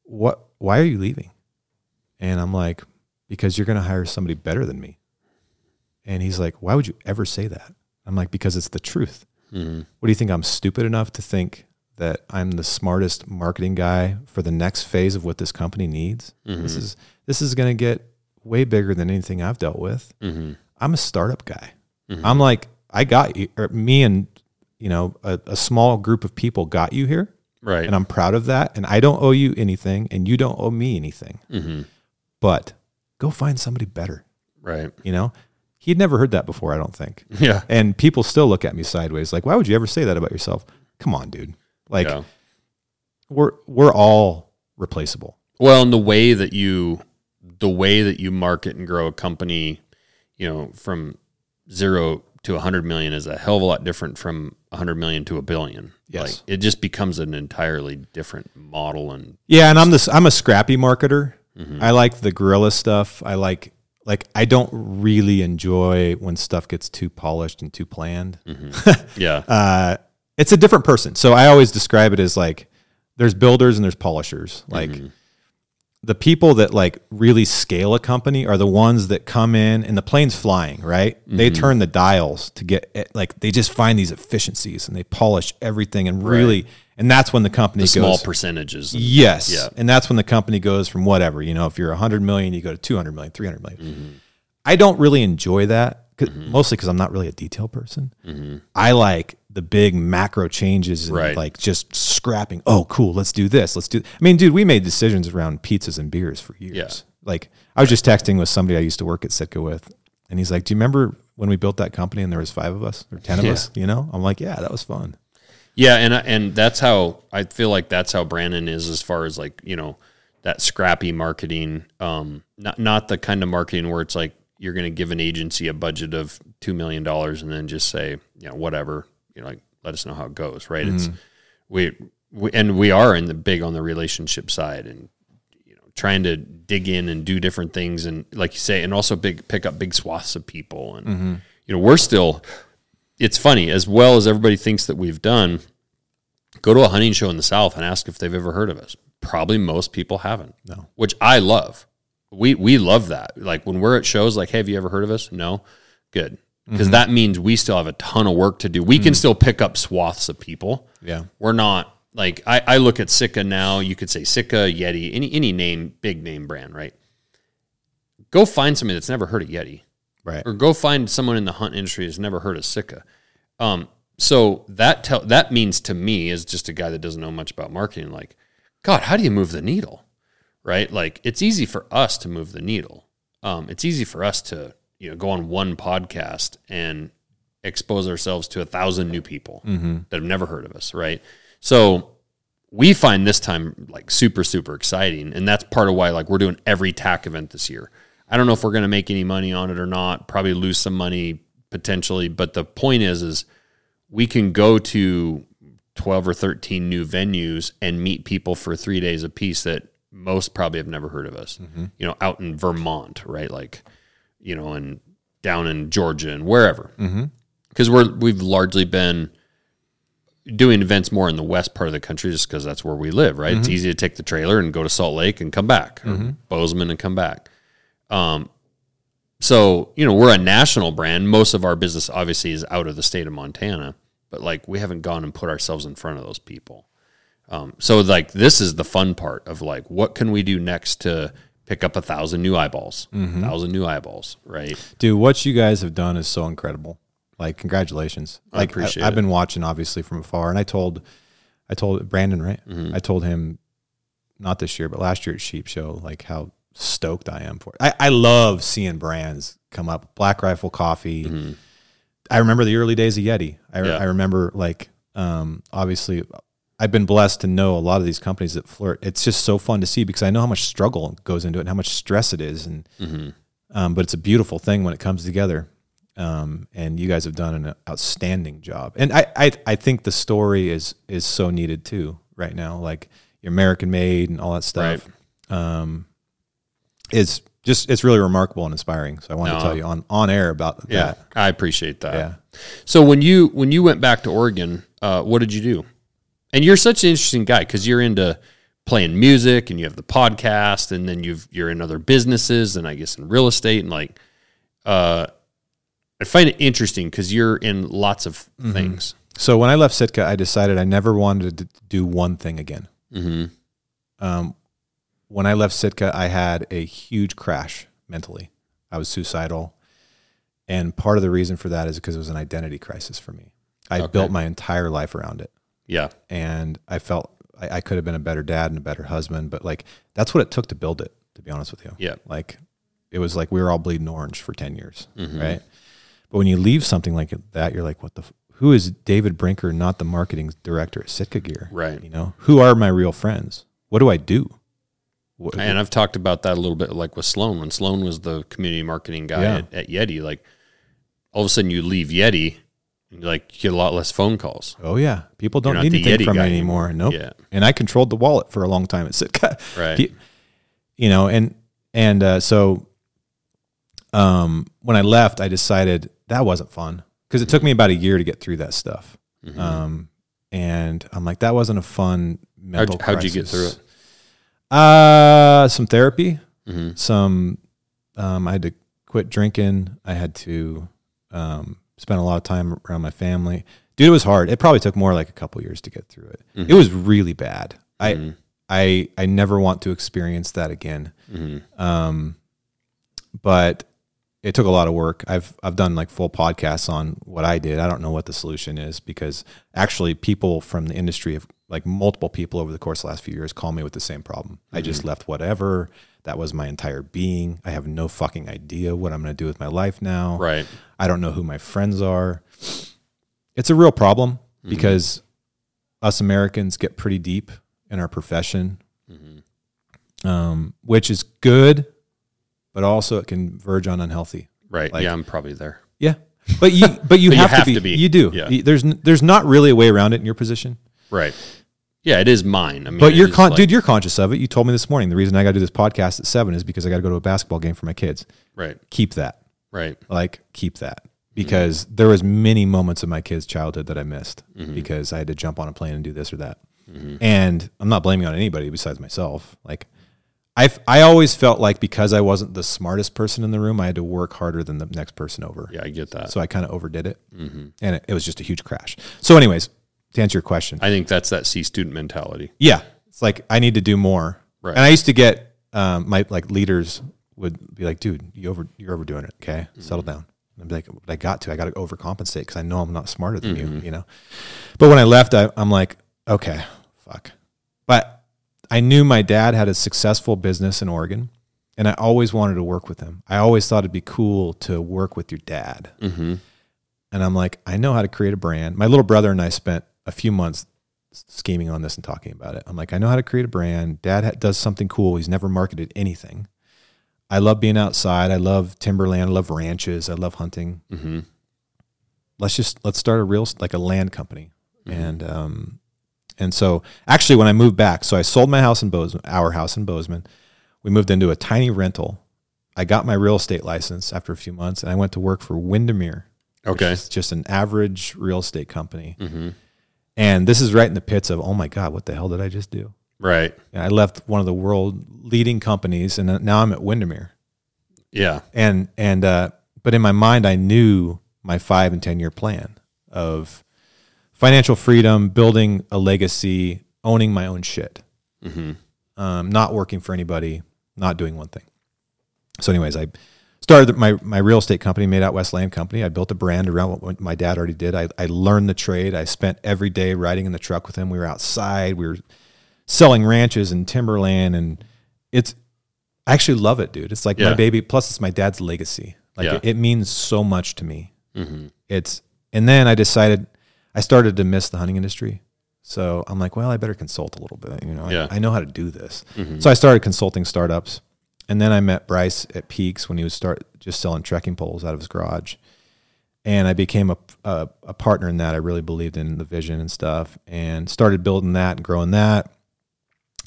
"What? Why are you leaving?" And I'm like, "Because you're going to hire somebody better than me." And he's like, Why would you ever say that? I'm like, Because it's the truth. Mm-hmm. What do you think? I'm stupid enough to think that I'm the smartest marketing guy for the next phase of what this company needs? This is this is going to get way bigger than anything I've dealt with. Mm-hmm. I'm a startup guy. I'm like, I got you, or me and you know a, a small group of people got you here, Right. and I'm proud of that. And I don't owe you anything, and you don't owe me anything. mm-hmm. But go find somebody better. Right. You know, he'd never heard that before. I don't think. Yeah. And people still look at me sideways, like, why would you ever say that about yourself? Come on, dude. Like yeah. we're we're all replaceable. Well, and the way that you the way that you market and grow a company, you know, from zero to a hundred million is a hell of a lot different from a hundred million to a billion. Yes. Like it just becomes an entirely different model and Yeah, and I'm this I'm a scrappy marketer. Mm-hmm. I like the guerrilla stuff. I like like I don't really enjoy when stuff gets too polished and too planned. Mm-hmm. (laughs) yeah. uh, it's a different person. So I always describe it as like there's builders and there's polishers. Like mm-hmm. The people that like really scale a company are the ones that come in and the plane's flying, right? They mm-hmm. turn the dials to get it, like they just find these efficiencies and they polish everything and really and that's when the company the goes small percentages. and- Yes. Yeah. And that's when the company goes from whatever, you know, if you're 100 million, you go to 200 million, 300 million. Mm-hmm. I don't really enjoy that, 'cause- mm-hmm. mostly because I'm not really a detail person. Mm-hmm. I like the big macro changes and Right. like just scrapping. Oh, cool. Let's do this. Let's do. I mean, dude, we made decisions around pizzas and beers for years. Yeah. Like I was just texting with somebody I used to work at Sitka with, and he's like, "Do you remember when we built that company and there was five of us or ten of Yeah. us?" You know, I'm like, "Yeah, that was fun." Yeah, and uh, and that's how I feel like that's how Brandon is as far as like you know that scrappy marketing. Um, not not the kind of marketing where it's like you're going to give an agency a budget of two million dollars and then just say you know whatever you know like let us know how it goes. Right? It's mm-hmm. we, we and we are in the big on the relationship side and you know trying to dig in and do different things and like you say and also big pick up big swaths of people and mm-hmm. you know we're still it's funny as well as everybody thinks that we've done go to a hunting show in the south and ask if they've ever heard of us probably most people haven't No. which i love we we love that like when we're at shows like hey have you ever heard of us no good because that means we still have a ton of work to do we can still pick up swaths of people Yeah. we're not like I, I look at Sitka now. You could say Sitka, Yeti, any any name, big name brand, right? Go find somebody that's never heard of Yeti, Right. or go find someone in the hunt industry that's never heard of Sitka. Um, so that tell that means to me as just a guy that doesn't know much about marketing, like, God, how do you move the needle, right? Like it's easy for us to move the needle. Um, it's easy for us to you know go on one podcast and expose ourselves to a thousand new people that have never heard of us, right? So we find this time like super super exciting, and that's part of why like we're doing every TAC event this year. I don't know if we're going to make any money on it or not. Probably lose some money potentially, but the point is, is we can go to 12 or 13 new venues and meet people for three days a piece that most probably have never heard of us. Mm-hmm. You know, out in Vermont, right? Like, you know, and down in Georgia and wherever. Mm-hmm. Because we're we've largely been doing events more in the west part of the country just because that's where we live, right? It's mm-hmm. easy to take the trailer and go to Salt Lake and come back, or Bozeman and come back. Um, so you know we're a national brand. Most of our business obviously is out of the state of Montana, but like we haven't gone and put ourselves in front of those people. Um, so like this is the fun part of like what can we do next to pick up a thousand new eyeballs, a thousand new eyeballs, right? Dude, what you guys have done is so incredible. Like, congratulations. I Like, appreciate I've been watching obviously from afar, and I told, I told Brandon, right? Mm-hmm. I told him, not this year, but last year at Sheep Show, like how stoked I am for it. I, I love seeing brands come up. Black Rifle Coffee. I remember the early days of Yeti. I, Mm-hmm. Yeah. I remember like, um, obviously, I've been blessed to know a lot of these companies that flirt. It's just so fun to see because I know how much struggle goes into it and how much stress it is, and Mm-hmm. um, but it's a beautiful thing when it comes together. Um, and you guys have done an outstanding job. And I, I, I think the story is is so needed too right now. Like your American made and all that stuff. Um, is just it's really remarkable and inspiring. So I wanted No. to tell you on on air about Yeah, that. I appreciate that. Yeah. So when you when you went back to Oregon, uh, what did you do? And you're such an interesting guy because you're into playing music and you have the podcast, and then you've you're in other businesses and I guess in real estate and like, uh, I find it interesting because you're in lots of Mm-hmm. things. So when I left Sitka, I decided I never wanted to do one thing again. Mm-hmm. Um, when I left Sitka, I had a huge crash mentally. I was suicidal. And part of the reason for that is because it was an identity crisis for me. I Okay. built my entire life around it. Yeah, And I felt I, I could have been a better dad and a better husband, but like that's what it took to build it, to be honest with you. yeah, Like it was like we were all bleeding orange for 10 years, Mhm. right? But when you leave something like that, you're like, what the, f- who is David Brinker, not the marketing director at Sitka Gear? right. You know, who are my real friends? What do I do? What, And I've talked about that a little bit, like with Sloan. When Sloan was the community marketing guy Yeah. at, at Yeti, like all of a sudden you leave Yeti, like you get a lot less phone calls. oh yeah, people don't need anything from me anymore. Nope. Yeah. And I controlled the wallet for a long time at Sitka. (laughs) Right. You know, and and uh, so um, when I left, I decided that wasn't fun because it took me about a year to get through that stuff. Mhm. Um, and I'm like, that wasn't a fun mental. how'd, how'd you get through it? Uh, some therapy, Mm-hmm. some. Um, I had to quit drinking. I had to um, spend a lot of time around my family. Dude, it was hard. It probably took more like a couple years to get through it. Mhm. It was really bad. I Mhm. I I never want to experience that again. hmm Um, but it took a lot of work. I've I've done like full podcasts on what I did. I don't know what the solution is because actually people from the industry have like multiple people over the course of the last few years call me with the same problem. I just left whatever. That was my entire being. I have no fucking idea what I'm going to do with my life now. Right. I don't know who my friends are. It's a real problem because us Americans get pretty deep in our profession, um, which is good, but also it can verge on unhealthy. Right. Like- yeah, I'm probably there. Yeah, but you but you, (laughs) But you have, have to, be, to be. You do. Yeah. There's there's not really a way around it in your position. Right. Yeah, it is mine. I mean, But you're con- like- dude, you're conscious of it. You told me this morning the reason I got to do this podcast at seven is because I got to go to a basketball game for my kids. Right. Keep that. Right. like keep that because there was many moments of my kids childhood that i missed Mm-hmm. because i had to jump on a plane and do this or that and i'm not blaming on anybody besides myself like i i always felt like because i wasn't the smartest person in the room i had to work harder than the next person over Yeah, I get that. so i kind of overdid it Mm-hmm. and it, it was just a huge crash so anyways to answer your question I think that's that C student mentality. yeah it's like i need to do more Right. and i used to get um, my like leaders would be like dude you over you're overdoing it okay Mm-hmm. settle down and I'd be like but i got to i got to overcompensate because i know i'm not smarter than Mm-hmm. you you know but when i left I, i'm like okay fuck but i knew my dad had a successful business in oregon and i always wanted to work with him i always thought it'd be cool to work with your dad Mm-hmm. and I'm like, I know how to create a brand. My little brother and I spent a few months scheming on this and talking about it. I'm like, I know how to create a brand. Dad ha- does something cool. He's never marketed anything. I love being outside. I love timberland. I love ranches. I love hunting. Mm-hmm. Let's just let's start a real like a land company. And um, and so actually, when I moved back, so I sold my house in Bozeman, our house in Bozeman. We moved into a tiny rental. I got my real estate license after a few months, and I went to work for Windermere. Okay. just an average real estate company. Mm-hmm. And this is right in the pits of, oh my God, what the hell did I just do? Right. And I left one of the world leading companies, and now I'm at Windermere. Yeah. And and uh, but in my mind, I knew my five and ten year plan of financial freedom, building a legacy, owning my own shit, Mm-hmm. um, not working for anybody, not doing one thing. So, anyways, I started my my real estate company, made out West Land Company. I built a brand around what my dad already did. I, I learned the trade. I spent every day riding in the truck with him. We were outside. We were selling ranches and timberland, and it's I actually love it, dude. It's like my baby. Plus, it's my dad's legacy. Like Yeah. it, it means so much to me. Mm-hmm. It's and then I decided I started to miss the hunting industry. So I'm like, well, I better consult a little bit. You know, Yeah. I, I know how to do this. Mm-hmm. So I started consulting startups, and then I met Bryce at PEAX when he was start just selling trekking poles out of his garage, and I became a, a a partner in that. I really believed in the vision and stuff, and started building that and growing that.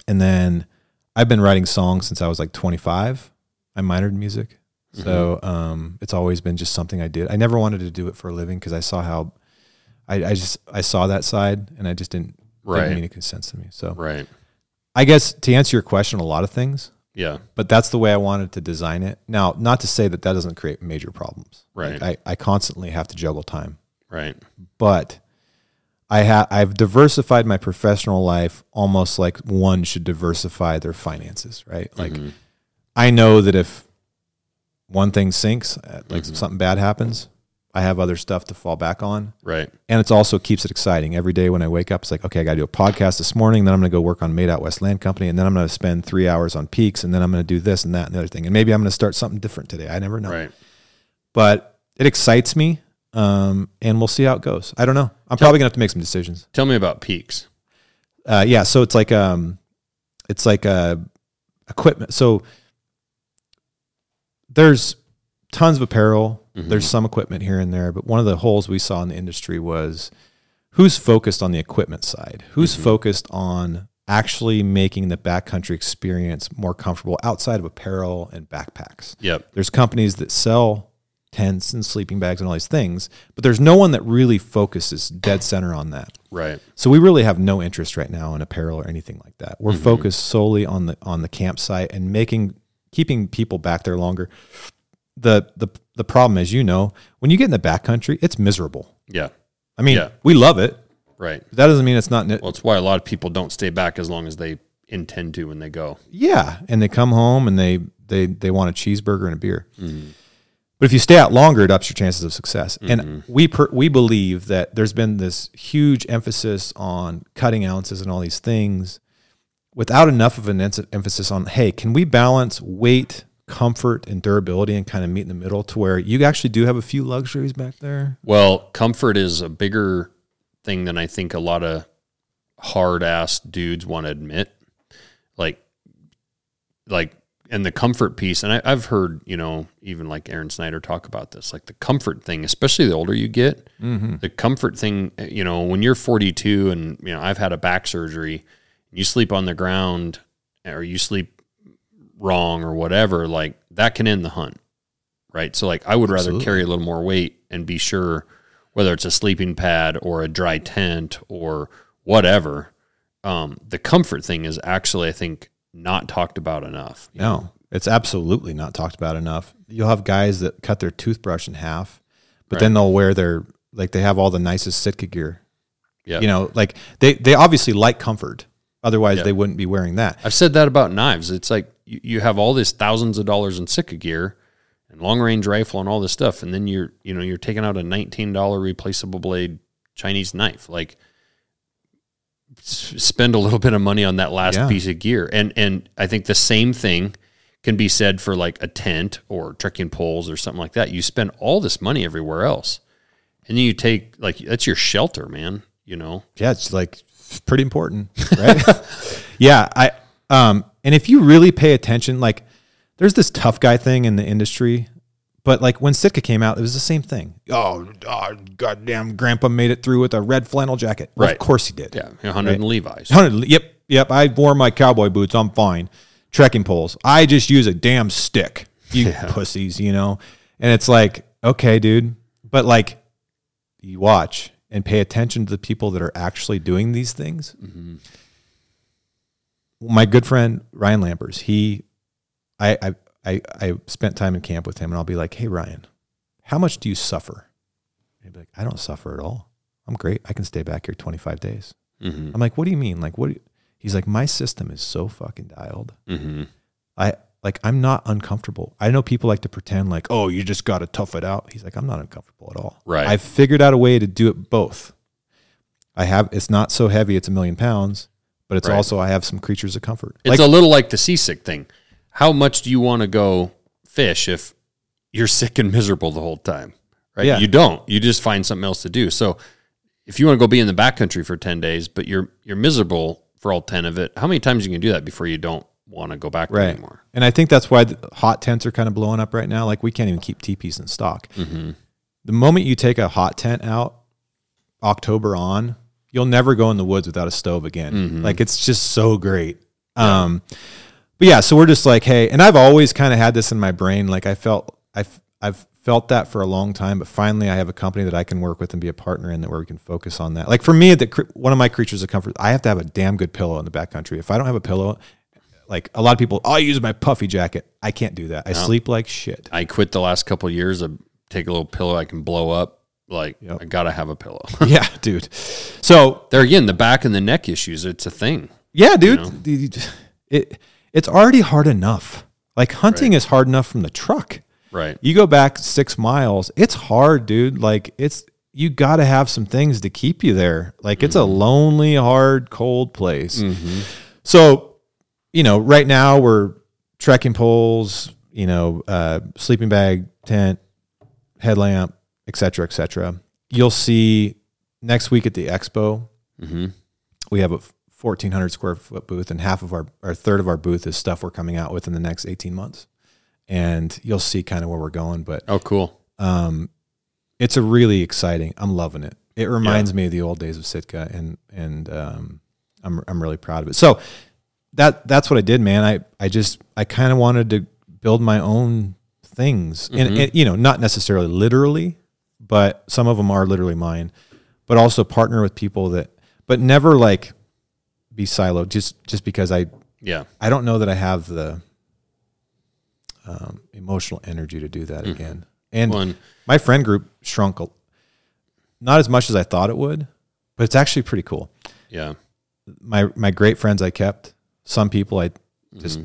And then I've been writing songs since I was like 25. I minored in music, so um, it's always been just something I did. I never wanted to do it for a living because I saw how I, I just I saw that side, and I just didn't Right. didn't make any sense to me. So Right. I guess to answer your question, a lot of things, Yeah. but that's the way I wanted to design it. Now, not to say that that doesn't create major problems. Right. Like, I, I constantly have to juggle time, Right. but I have I've diversified my professional life almost like one should diversify their finances, right? Like Mhm. I know that if one thing sinks, uh, like Mhm. something bad happens, I have other stuff to fall back on. Right. And it's also keeps it exciting. Every day when I wake up, it's like, okay, I got to do a podcast this morning. Then I'm going to go work on Made Out West Land Company. And then I'm going to spend three hours on PEAX. And then I'm going to do this and that and the other thing. And maybe I'm going to start something different today. I never know. Right. But it excites me. Um, and we'll see how it goes. I don't know. I'm probably going to have to make some decisions. Tell me about PEAX. Uh, yeah. So it's like, um, it's like uh, equipment. So there's tons of apparel. Mhm. There's some equipment here and there, but one of the holes we saw in the industry was who's focused on the equipment side? Who's Mhm. focused on actually making the backcountry experience more comfortable outside of apparel and backpacks? Yep. There's companies that sell tents and sleeping bags and all these things, but there's no one that really focuses dead center on that. Right. So we really have no interest right now in apparel or anything like that. We're Mhm. focused solely on the on the campsite and making keeping people back there longer. The the the problem is, you know, when you get in the backcountry, it's miserable. Yeah. I mean, Yeah. we love it, Right. that doesn't mean it's not. Well, it's why a lot of people don't stay back as long as they intend to when they go. yeah, and they come home and they they they want a cheeseburger and a beer. Mm-hmm. But if you stay out longer, it ups your chances of success. Mhm. And we per, we believe that there's been this huge emphasis on cutting ounces and all these things, without enough of an emphasis on hey, can we balance weight, comfort, and durability, and kind of meet in the middle to where you actually do have a few luxuries back there. Well, comfort is a bigger thing than I think a lot of hard ass dudes want to admit. Like, like, and the comfort piece, and I, I've heard, you know, even like Aron Snyder talk about this, like the comfort thing, especially the older you get, Mm-hmm. the comfort thing, you know, when you're 42 and, you know, I've had a back surgery, you sleep on the ground or you sleep wrong or whatever, like that can end the hunt. Right. So, like, I would rather Absolutely. carry a little more weight and be sure whether it's a sleeping pad or a dry tent or whatever. Um, the comfort thing is actually, I think, not talked about enough. No, it's absolutely not talked about enough. You'll have guys that cut their toothbrush in half, but then they'll wear their like they have all the nicest Sitka gear. Yeah. You know, like they they obviously like comfort. Otherwise, Yeah. they wouldn't be wearing that. I've said that about knives. It's like you, you have all this thousands of dollars in Sitka gear and long range rifle and all this stuff, and then you're you know you're taking out a nineteen dollar replaceable blade Chinese knife. Like spend a little bit of money on that last Yeah. piece of gear, and and I think the same thing can be said for like a tent or trekking poles or something like that. You spend all this money everywhere else, and then you take like that's your shelter, man. You know, Yeah, it's like pretty important, right? (laughs) yeah, I um and if you really pay attention like there's this tough guy thing in the industry, but like when Sitka came out, it was the same thing. Oh, oh goddamn, Grandpa made it through with a red flannel jacket. Well, Right. Of course he did. Yeah, 100 in Levi's. 100 yep, yep. I wore my cowboy boots. I'm fine. Trekking poles. I just use a damn stick. You (laughs) pussies, you know. And it's like, okay, dude, but like, you watch and pay attention to the people that are actually doing these things. Mm-hmm. My good friend Ryan Lampers, he, I, I, I, I spent time in camp with him, and I'll be like, hey Ryan, how much do you suffer? And he'd be like, I don't suffer at all. I'm great. I can stay back here 25 days. Mm-hmm. I'm like, what do you mean? Like, what? do you-" He's like, my system is so fucking dialed. Mm-hmm. I like, I'm not uncomfortable. I know people like to pretend like, oh, you just got to tough it out. He's like, I'm not uncomfortable at all. Right. I've figured out a way to do it both. I have. It's not so heavy. It's a million pounds, but it's Right. also I have some creatures of comfort. It's a little like the seasick thing. How much do you want to go fish if you're (laughs) sick and miserable the whole time? Right? Yeah. You don't. You just find something else to do. So if you want to go be in the backcountry for 10 days, but you're you're miserable for all 10 of it, how many times you can do that before you don't want to go back right. anymore? And I think that's why the hot tents are kind of blowing up right now. Like we can't even keep teepees in stock. Mm-hmm. the moment you take a hot tent out october on you'll never go in the woods without a stove again. Mm-hmm. like it's just so great. Um but yeah so we're just like hey and i've always kind of had this in my brain. Like i felt i've i've felt that for a long time but finally i have a company that i can work with and be a partner in that where we can focus on that. Like for me the one of my creatures of comfort i have to have a damn good pillow in the backcountry. If i don't have a pillow like a lot of people i use my puffy jacket. I can't do that. I sleep like shit. I quit the last couple of years. I take a little pillow I can blow up. Like Yep. I gotta have a pillow. (laughs) (laughs) yeah dude so there again, the back and the neck issues. It's a thing. Yeah, dude. The- It it's already hard enough. Like hunting is hard enough from the truck. Right. You go back six miles, it's hard, dude. Like it's you got to have some things to keep you there. Like it's a lonely, hard, cold place. So, you know, right now we're trekking poles, you know, uh, sleeping bag, tent, headlamp, et cetera, et cetera. You'll see next week at the expo, we have a 1400 square foot booth and half of our, our third of our booth is stuff we're coming out with in the next 18 months. And you'll see kind of where we're going, but Oh, cool. um, it's a really exciting. I'm loving it. It reminds me of the old days of Sitka, and and um, I'm I'm really proud of it. So that that's what I did, man. I I just I kind of wanted to build my own things, and, and you know, not necessarily literally, but some of them are literally mine. But also partner with people that, but never like be siloed. Just just because I Yeah. I don't know that I have the um, emotional energy to do that again. And One. my friend group shrunk, a, not as much as I thought it would, but it's actually pretty cool. Yeah. My my great friends I kept. Some people I just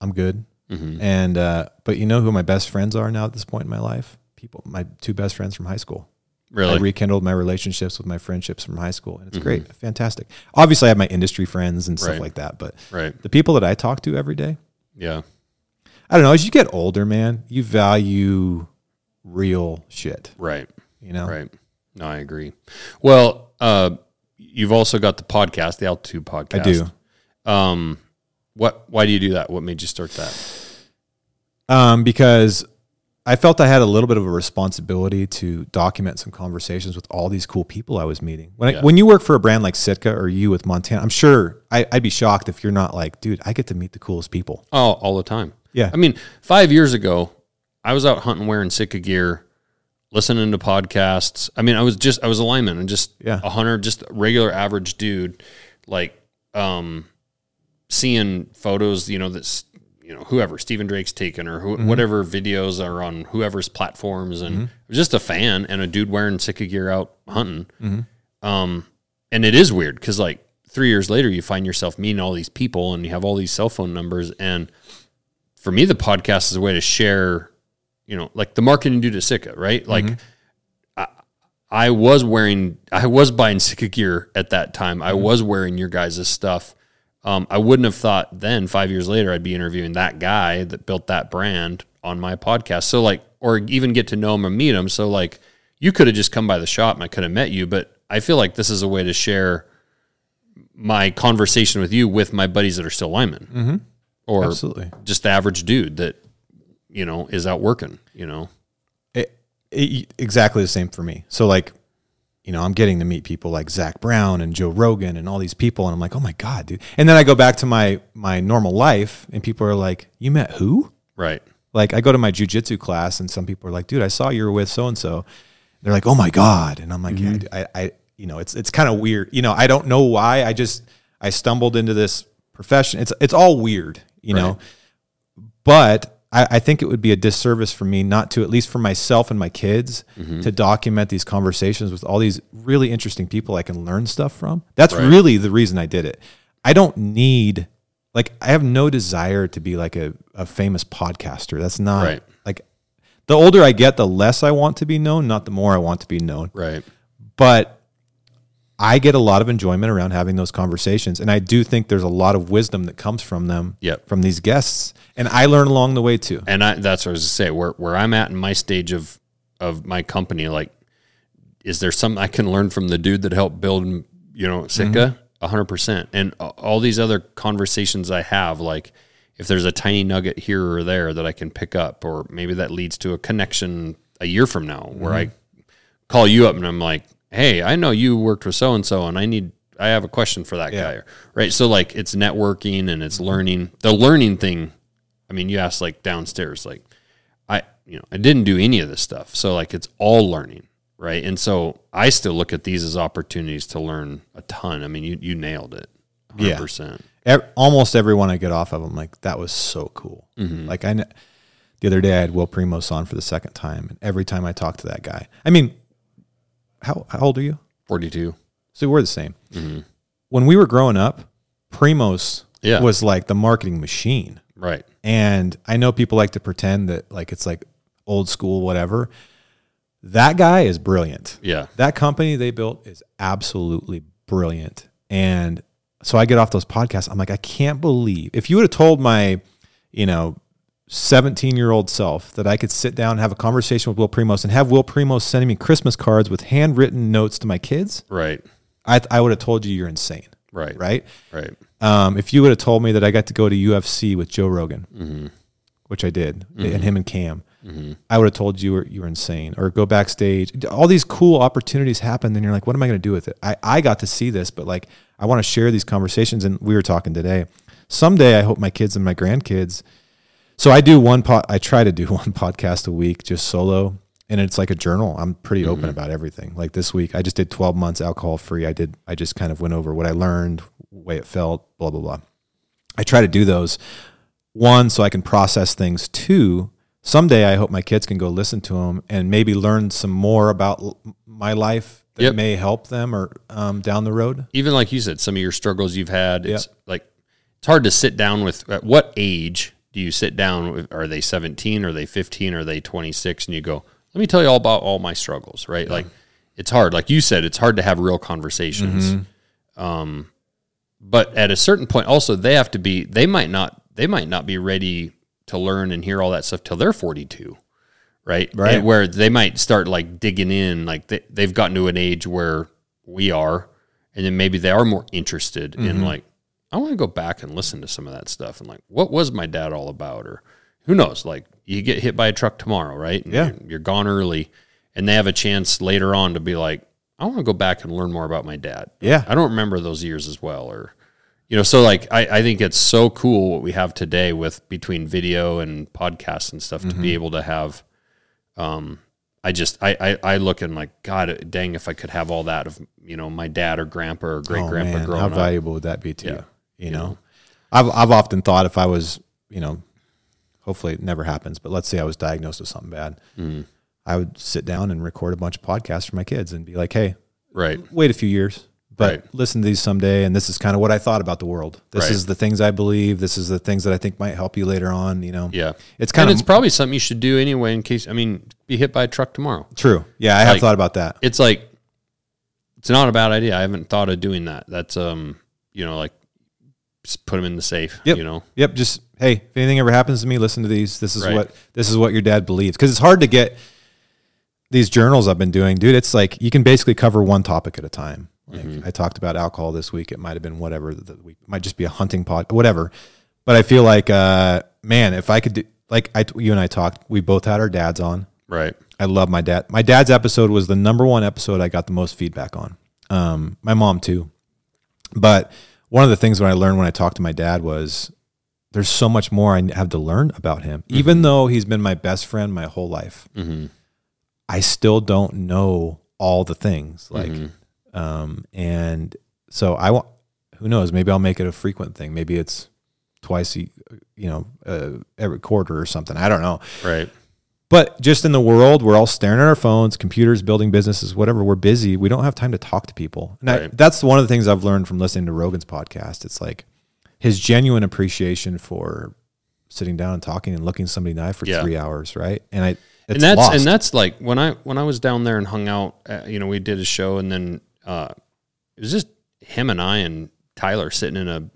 I'm good. Mhm. And uh, but you know who my best friends are now at this point in my life? People, my two best friends from high school. Really. I rekindled my relationships with my friendships from high school, and it's great, fantastic. Obviously, I have my industry friends and stuff Right. like that, but right. the people that I talk to every day, Yeah. I don't know. As you get older, man, you value real shit. Right. You know, Right. No, I agree. Well, uh, you've also got the podcast, the Altitude podcast. I do. Um, what? Why do you do that? What made you start that? Um, because I felt I had a little bit of a responsibility to document some conversations with all these cool people I was meeting. When Yeah. I, when you work for a brand like Sitka or you with Montana, I'm sure I, I'd be shocked if you're not like, dude, I get to meet the coolest people. Oh, all the time. Yeah. I mean, five years ago, I was out hunting wearing Sitka gear, listening to podcasts. I mean, I was just I was a lineman and just Yeah. a hunter, just a regular average dude, like um, seeing photos, you know, that's you know whoever Stephen Drake's taken or who, mm-hmm. whatever videos are on whoever's platforms, and mm-hmm. I was just a fan and a dude wearing Sitka gear out hunting. Mm-hmm. Um, and it is weird because like three years later, you find yourself meeting all these people and you have all these cell phone numbers and for me, the podcast is a way to share, you know, like the marketing due to Sitka, right? Like I, I was wearing, I was buying Sitka gear at that time. I was wearing your guys' stuff. Um, I wouldn't have thought then five years later, I'd be interviewing that guy that built that brand on my podcast. So like, or even get to know him or meet him. So like you could have just come by the shop and I could have met you, but I feel like this is a way to share my conversation with you with my buddies that are still linemen. or Absolutely. just the average dude that you know is out working. You know, it, it, exactly the same for me. So like, you know, I'm getting to meet people like Zac Brown and Joe Rogan and all these people, and I'm like, oh my god, dude. And then I go back to my my normal life, and people are like, you met who? right? Like I go to my jujitsu class, and some people are like, dude, I saw you were with so and so. They're like, oh my god, and I'm like, yeah, mm-hmm. I, I, you know, it's it's kind of weird. You know, I don't know why. I just I stumbled into this profession. It's it's all weird, you know. But I, I think it would be a disservice for me not to, at least for myself and my kids, mm-hmm. to document these conversations with all these really interesting people I can learn stuff from. That's Right. really the reason I did it. I don't need, like, I have no desire to be like a, a famous podcaster. That's not Right. like the older I get, the less I want to be known, not the more I want to be known Right. but I get a lot of enjoyment around having those conversations, and I do think there's a lot of wisdom that comes from them, Yep. from these guests, and I learn along the way too. And I that's what I was to say. Where where I'm at in my stage of of my company, like, is there something I can learn from the dude that helped build, you know, Sitka? Mm-hmm. A hundred percent. And all these other conversations I have, like, if there's a tiny nugget here or there that I can pick up, or maybe that leads to a connection a year from now, where I mm-hmm. call you up and I'm like, hey, I know you worked with so and so, and I need. I have a question for that Yeah. guy, right? So like it's networking and it's learning. The learning thing I mean, you asked like downstairs, like I, you know, I didn't do any of this stuff. So like it's all learning, right? And so I still look at these as opportunities to learn a ton. I mean, you you nailed it. 100%. Ev- almost everyone I get off of, I'm like, that was so cool. Mm-hmm. Like I, the other day I had Will Primos on for the second time, and every time I talk to that guy, I mean, how how old are you? 42. So we're the same. Mm-hmm. When we were growing up, Primos Yeah. was like the marketing machine. Right. And I know people like to pretend that like it's like old school, whatever. That guy is brilliant. Yeah. That company they built is absolutely brilliant. And so I get off those podcasts. I'm like, I can't believe if you would have told my, you know, 17 year old self that I could sit down and have a conversation with Will Primos and have Will Primos sending me Christmas cards with handwritten notes to my kids, Right. I, I would have told you you're insane. Right. Right. Right. Um, if you would have told me that I got to go to UFC with Joe Rogan, Mm-hmm. which I did, and him and Cam, I would have told you were, you were insane. Or go backstage. All these cool opportunities happen, Then you're like, what am I going to do with it? I, I got to see this, but like, I want to share these conversations. And we were talking today. Someday, I hope my kids and my grandkids. So I do one pod. I try to do (laughs) one podcast a week, just solo, and it's like a journal. I'm pretty open about everything. Like this week, I just did 12 months alcohol free. I did. I just kind of went over what I learned, way it felt, blah blah blah. I try to do those one so I can process things. Two, someday I hope my kids can go listen to them and maybe learn some more about l- my life that Yep. may help them or um, down the road. Even like you said, some of your struggles you've had, it's like it's hard to sit down with at what age you sit down with are they 17 are they 15 are they 26 and you go let me tell you all about all my struggles right? Like it's hard. Like you said it's hard to have real conversations. Um but at a certain point also they have to be they might not they might not be ready to learn and hear all that stuff till they're 42 right? Right. And where they might start like digging in like they, they've gotten to an age where we are and then maybe they are more interested Mm-hmm. in like i want to go back and listen to some of that stuff and like what was my dad all about or who knows like you get hit by a truck tomorrow right And Yeah. you're, you're gone early and they have a chance later on to be like i want to go back and learn more about my dad Yeah. i don't remember those years as well or you know so like i, I think it's so cool what we have today with between video and podcasts and stuff to Mm-hmm. be able to have um i just I, I i look and like god dang if i could have all that of you know my dad or grandpa or great Oh, grandpa man, growing how up valuable would that be to Yeah. you? You know, I've I've often thought if I was, you know, hopefully it never happens, but let's say I was diagnosed with something bad, Mm-hmm. I would sit down and record a bunch of podcasts for my kids and be like, hey, right wait a few years, but Right. listen to these someday. And this is kind of what I thought about the world. This Right. is the things I believe. This is the things that I think might help you later on. You know, yeah it's kind and of it's probably something you should do anyway in case i mean be hit by a truck tomorrow true. Yeah, I have thought about that. it's like it's not a bad idea i haven't thought of doing that that's um you know like just put them in the safe Yep. you know Yep. Just hey, if anything ever happens to me, listen to these. This is Right. what this is what your dad believes because it's hard to get these journals I've been doing, dude. It's like you can basically cover one topic at a time. Like Mm-hmm. I talked about alcohol this week. It might have been whatever the week. Might just be a hunting pod, whatever. But I feel like, uh, man, if I could, do, like I, you and I talked, we both had our dads on. Right. I love my dad. My dad's episode was the number one episode I got the most feedback on. Um, my mom too. But one of the things when I learned when I talked to my dad was there's so much more I have to learn about him. Even though he's been my best friend my whole life, I still don't know all the things. Like, um, and so I want. Who knows? Maybe I'll make it a frequent thing. Maybe it's twice, a, you know, uh, every quarter or something. I don't know. Right. But just in the world, we're all staring at our phones, computers, building businesses, whatever. We're busy. We don't have time to talk to people. And I, that's one of the things I've learned from listening to Rogan's podcast. It's like his genuine appreciation for sitting down and talking and looking somebody in the eye for Yeah. three hours, right? And I, it's and that's lost. and that's like when I when I was down there and hung out. Uh, you know, we did a show, and then uh, it was just him and I and Tyler sitting in a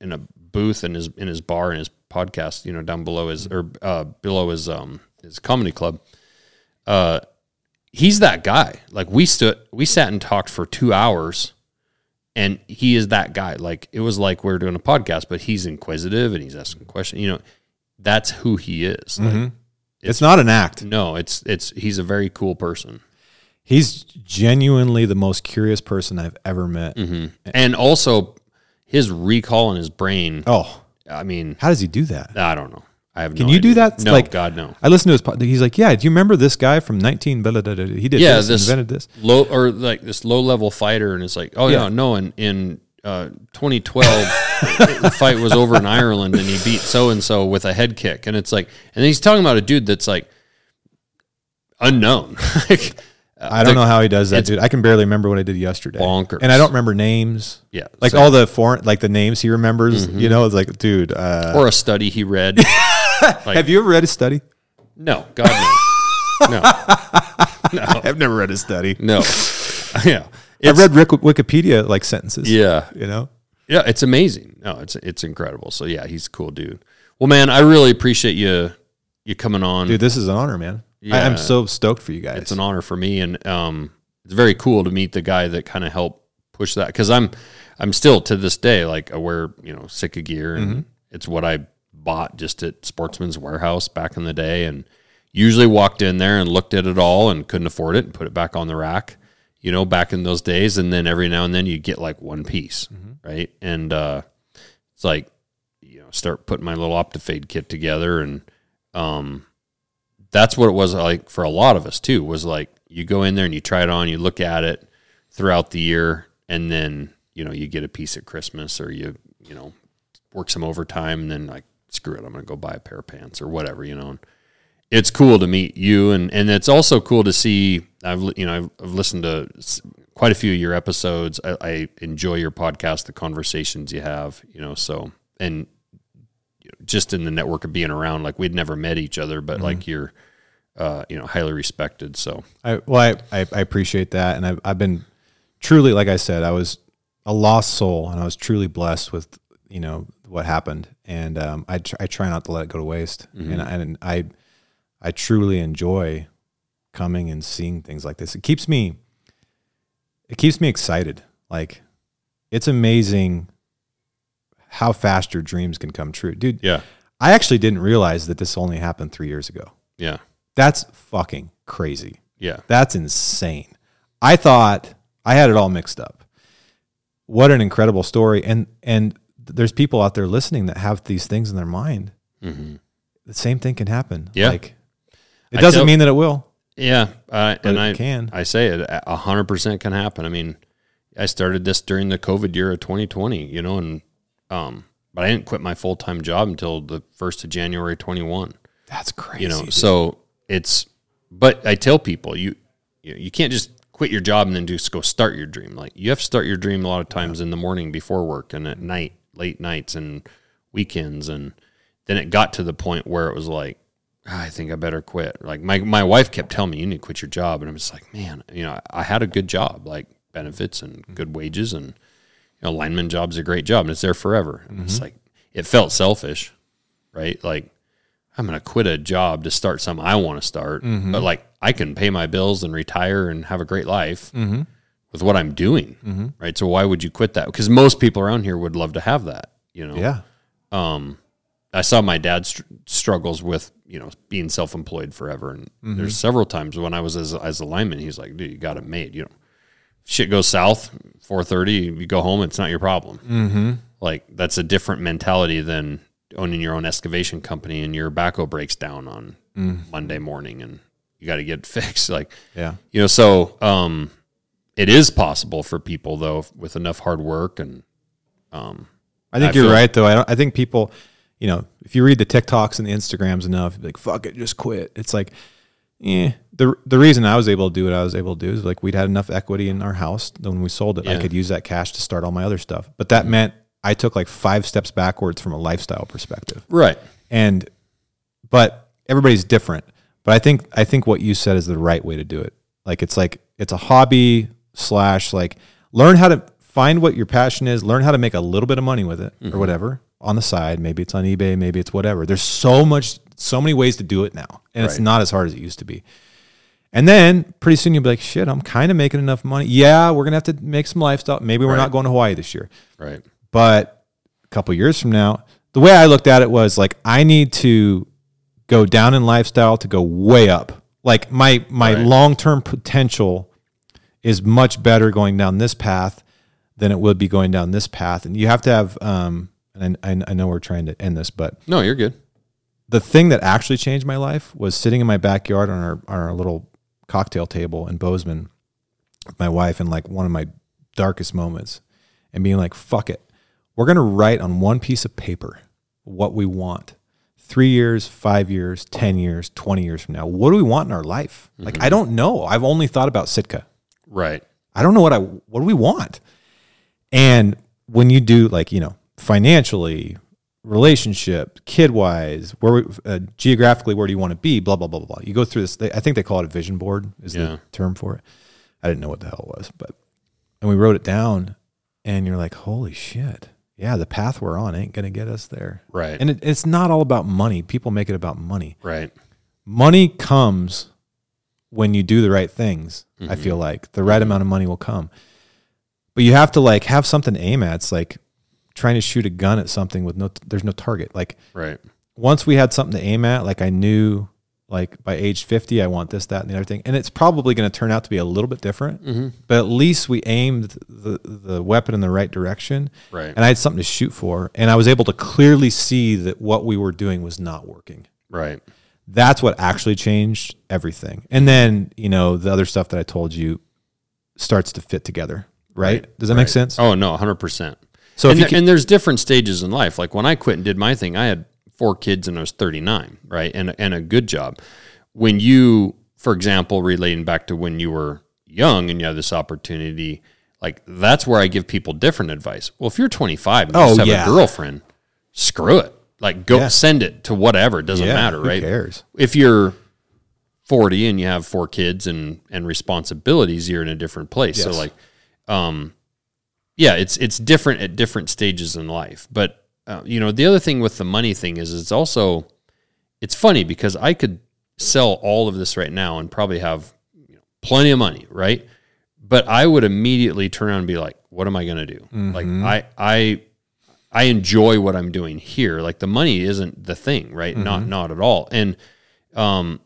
in a booth in his in his bar in his podcast. You know, down below his or uh, below his um his comedy club. Uh, he's that guy. Like we stood, we sat and talked for two hours. And he is that guy. Like it was like we are doing a podcast, but he's inquisitive and he's asking questions. You know, that's who he is. Like, it's not an act. no, it's it's he's a very cool person, He's genuinely the most curious person I've ever met. Mm-hmm. and also his recall in his brain. Oh, I mean, how does he do that? I don't know. I have. Can no you do that? No, Like- God, no. I listened to his pod. He's like, yeah. Do you remember this guy from 19? Blah, blah, blah, blah. He did Yeah, this, this invented this. low or like this low level fighter, and it's like, oh yeah, Yeah. no, in in uh, 2012, (laughs) the fight was over in Ireland, and he beat so and so with a head kick, and it's like, and he's talking about a dude that's like unknown, (laughs) like I don't the- know how he does that, dude. I can barely remember what I did yesterday. bonkers. And I don't remember names. yeah, Like so- all the foreign, like the names he remembers. You know, it's like, dude. Uh, or a study he read. (laughs) (laughs) like- have you ever read a study? no, God no, (laughs) (laughs) no, I've never read a study. no, yeah, I've read Rick, Wikipedia like sentences. yeah, You know. Yeah, it's amazing. No, it's it's incredible. So yeah, he's a cool dude. Well, man, I really appreciate you you coming on. Dude, this is an honor, man. I, Yeah. I'm so stoked for you guys. it's an honor for me, and um, it's very cool to meet the guy that kind of helped push that because I'm I'm still to this day like I wear you know Sitka gear, and Mm-hmm. it's what I bought just at Sportsman's Warehouse back in the day, and usually walked in there and looked at it all and couldn't afford it and put it back on the rack. You know, back in those days, and then every now and then you get like one piece, Mm-hmm. right? And uh, it's like you know start putting my little Optifade kit together and um that's what it was like for a lot of us too was like you go in there and you try it on you look at it throughout the year and then you know you get a piece at Christmas or you you know work some overtime and then like screw it I'm going to go buy a pair of pants or whatever you know and it's cool to meet you and and it's also cool to see I've you know I've, I've listened to quite a few of your episodes. I, I enjoy your podcast the conversations you have you know so and just in the network of being around like we'd never met each other but like you're uh, you know highly respected so. I, well, I, I, I appreciate that, and I've, I've been truly, like I said, I was a lost soul, and I was truly blessed with you know what happened, and um, I tr- I try not to let it go to waste, and and I I truly enjoy coming and seeing things like this. It keeps me it keeps me excited. Like it's amazing how fast your dreams can come true, dude. yeah I actually didn't realize that this only happened three years ago. yeah That's fucking crazy. yeah That's insane. I thought I had it all mixed up. What an incredible story. And and there's people out there listening that have these things in their mind. hmm The same thing can happen. Yeah. Like it doesn't tell- mean that it will, yeah uh, and it I can. I say it a hundred percent can happen I mean I started this during the COVID year of 2020 you know and um but I didn't quit my full time job until the first of January 21 That's crazy. you know dude. so it's but i tell people you you you can't just quit your job and then just go start your dream like you have to start your dream a lot of times in the morning before work and at night late nights and weekends and then it got to the point where it was like "Ah, i think i better quit. Like my, my wife kept telling me you need to quit your job and i'm just like man you know i had a good job like benefits and mm-hmm. good wages and you know lineman job's are a great job and it's there forever. And it's mm-hmm. like it felt selfish right? Like I'm going to quit a job to start something I want to start, but mm-hmm. like I can pay my bills and retire and have a great life with what I'm doing. Right. So why would you quit that? Because most people around here would love to have that, you know? yeah. um, I saw my dad str- struggles with you know being self employed forever, and there's several times when I was as as a lineman, he's like, "Dude, you got it made." You know, shit goes south, four thirty, you go home, it's not your problem. Mm-hmm. Like that's a different mentality than owning your own excavation company and your backhoe breaks down on Monday morning and you got to get (laughs) fixed. Like, Yeah. you know, so um, it is possible for people though with enough hard work and um, I think I you're right though. I don't, I think people, you know, if you read the TikToks and the Instagrams enough, like fuck it, just quit. It's like, yeah. The the reason I was able to do what I was able to do is like we'd had enough equity in our house that when we sold it, I could use that cash to start all my other stuff. But that meant I took like five steps backwards from a lifestyle perspective. right. And but everybody's different. But I think I think what you said is the right way to do it. Like it's like it's a hobby slash like learn how to find what your passion is, learn how to make a little bit of money with it or mm-hmm. whatever on the side. Maybe it's on eBay, maybe it's whatever. There's so much so many ways to do it now. And it's not as hard as it used to be. And then pretty soon you'll be like, shit, I'm kind of making enough money. Yeah, we're gonna have to make some lifestyle. Maybe we're Right. not going to Hawaii this year. Right. But a couple years from now, the way I looked at it was like I need to go down in lifestyle to go way up. Like my my Right. long term potential is much better going down this path than it would be going down this path. And you have to have um and I, I know we're trying to end this, but No, you're good. the thing that actually changed my life was sitting in my backyard on our on our little cocktail table in Bozeman with my wife in like one of my darkest moments and being like, fuck it. We're gonna write on one piece of paper what we want. Three years, five years, ten years, twenty years from now. What do we want in our life? Like I don't know. I've only thought about Sitka. Right. I don't know what I what do we want. And when you do like you know financially, relationship, kid wise, where we, uh, geographically, where do you want to be? Blah blah blah blah blah. You go through this. They, I think they call it a vision board. Is Yeah. the term for it. I didn't know what the hell it was, but and we wrote it down, and you're like, holy shit. Yeah, the path we're on ain't gonna get us there. Right. And it, it's not all about money. People make it about money right. money comes when you do the right things. I mm-hmm. feel like the right amount of money will come, but you have to like have something to aim at. It's like trying to shoot a gun at something with no, there's no target. Like Right. once we had something to aim at, like I knew, like by age 50, I want this, that, and the other thing. And it's probably going to turn out to be a little bit different, mm-hmm. but at least we aimed the, the weapon in the right direction. Right. And I had something to shoot for. And I was able to clearly see that what we were doing was not working Right. That's what actually changed everything. And then, you know, the other stuff that I told you starts to fit together, right? Does that make sense? Oh no, hundred percent. So if and, there- can, and there's different stages in life. Like when I quit and did my thing, I had four kids and I was 39, right? And and a good job. When you, for example, relating back to when you were young and you had this opportunity, like that's where I give people different advice. Well, if you're 25 and you Oh, just have yeah. a girlfriend, screw it. Like go Yeah. send it to whatever. It doesn't yeah, matter, who right? cares? if you're 40 and you have four kids and and responsibilities you're in a different place so like um yeah it's it's different at different stages in life but uh, you know the other thing with the money thing is it's also it's funny because i could sell all of this right now and probably have you know, plenty of money right but i would immediately turn around and be like what am i going to do like i i I enjoy what I'm doing here. Like the money isn't the thing, right? Not not at all. And um,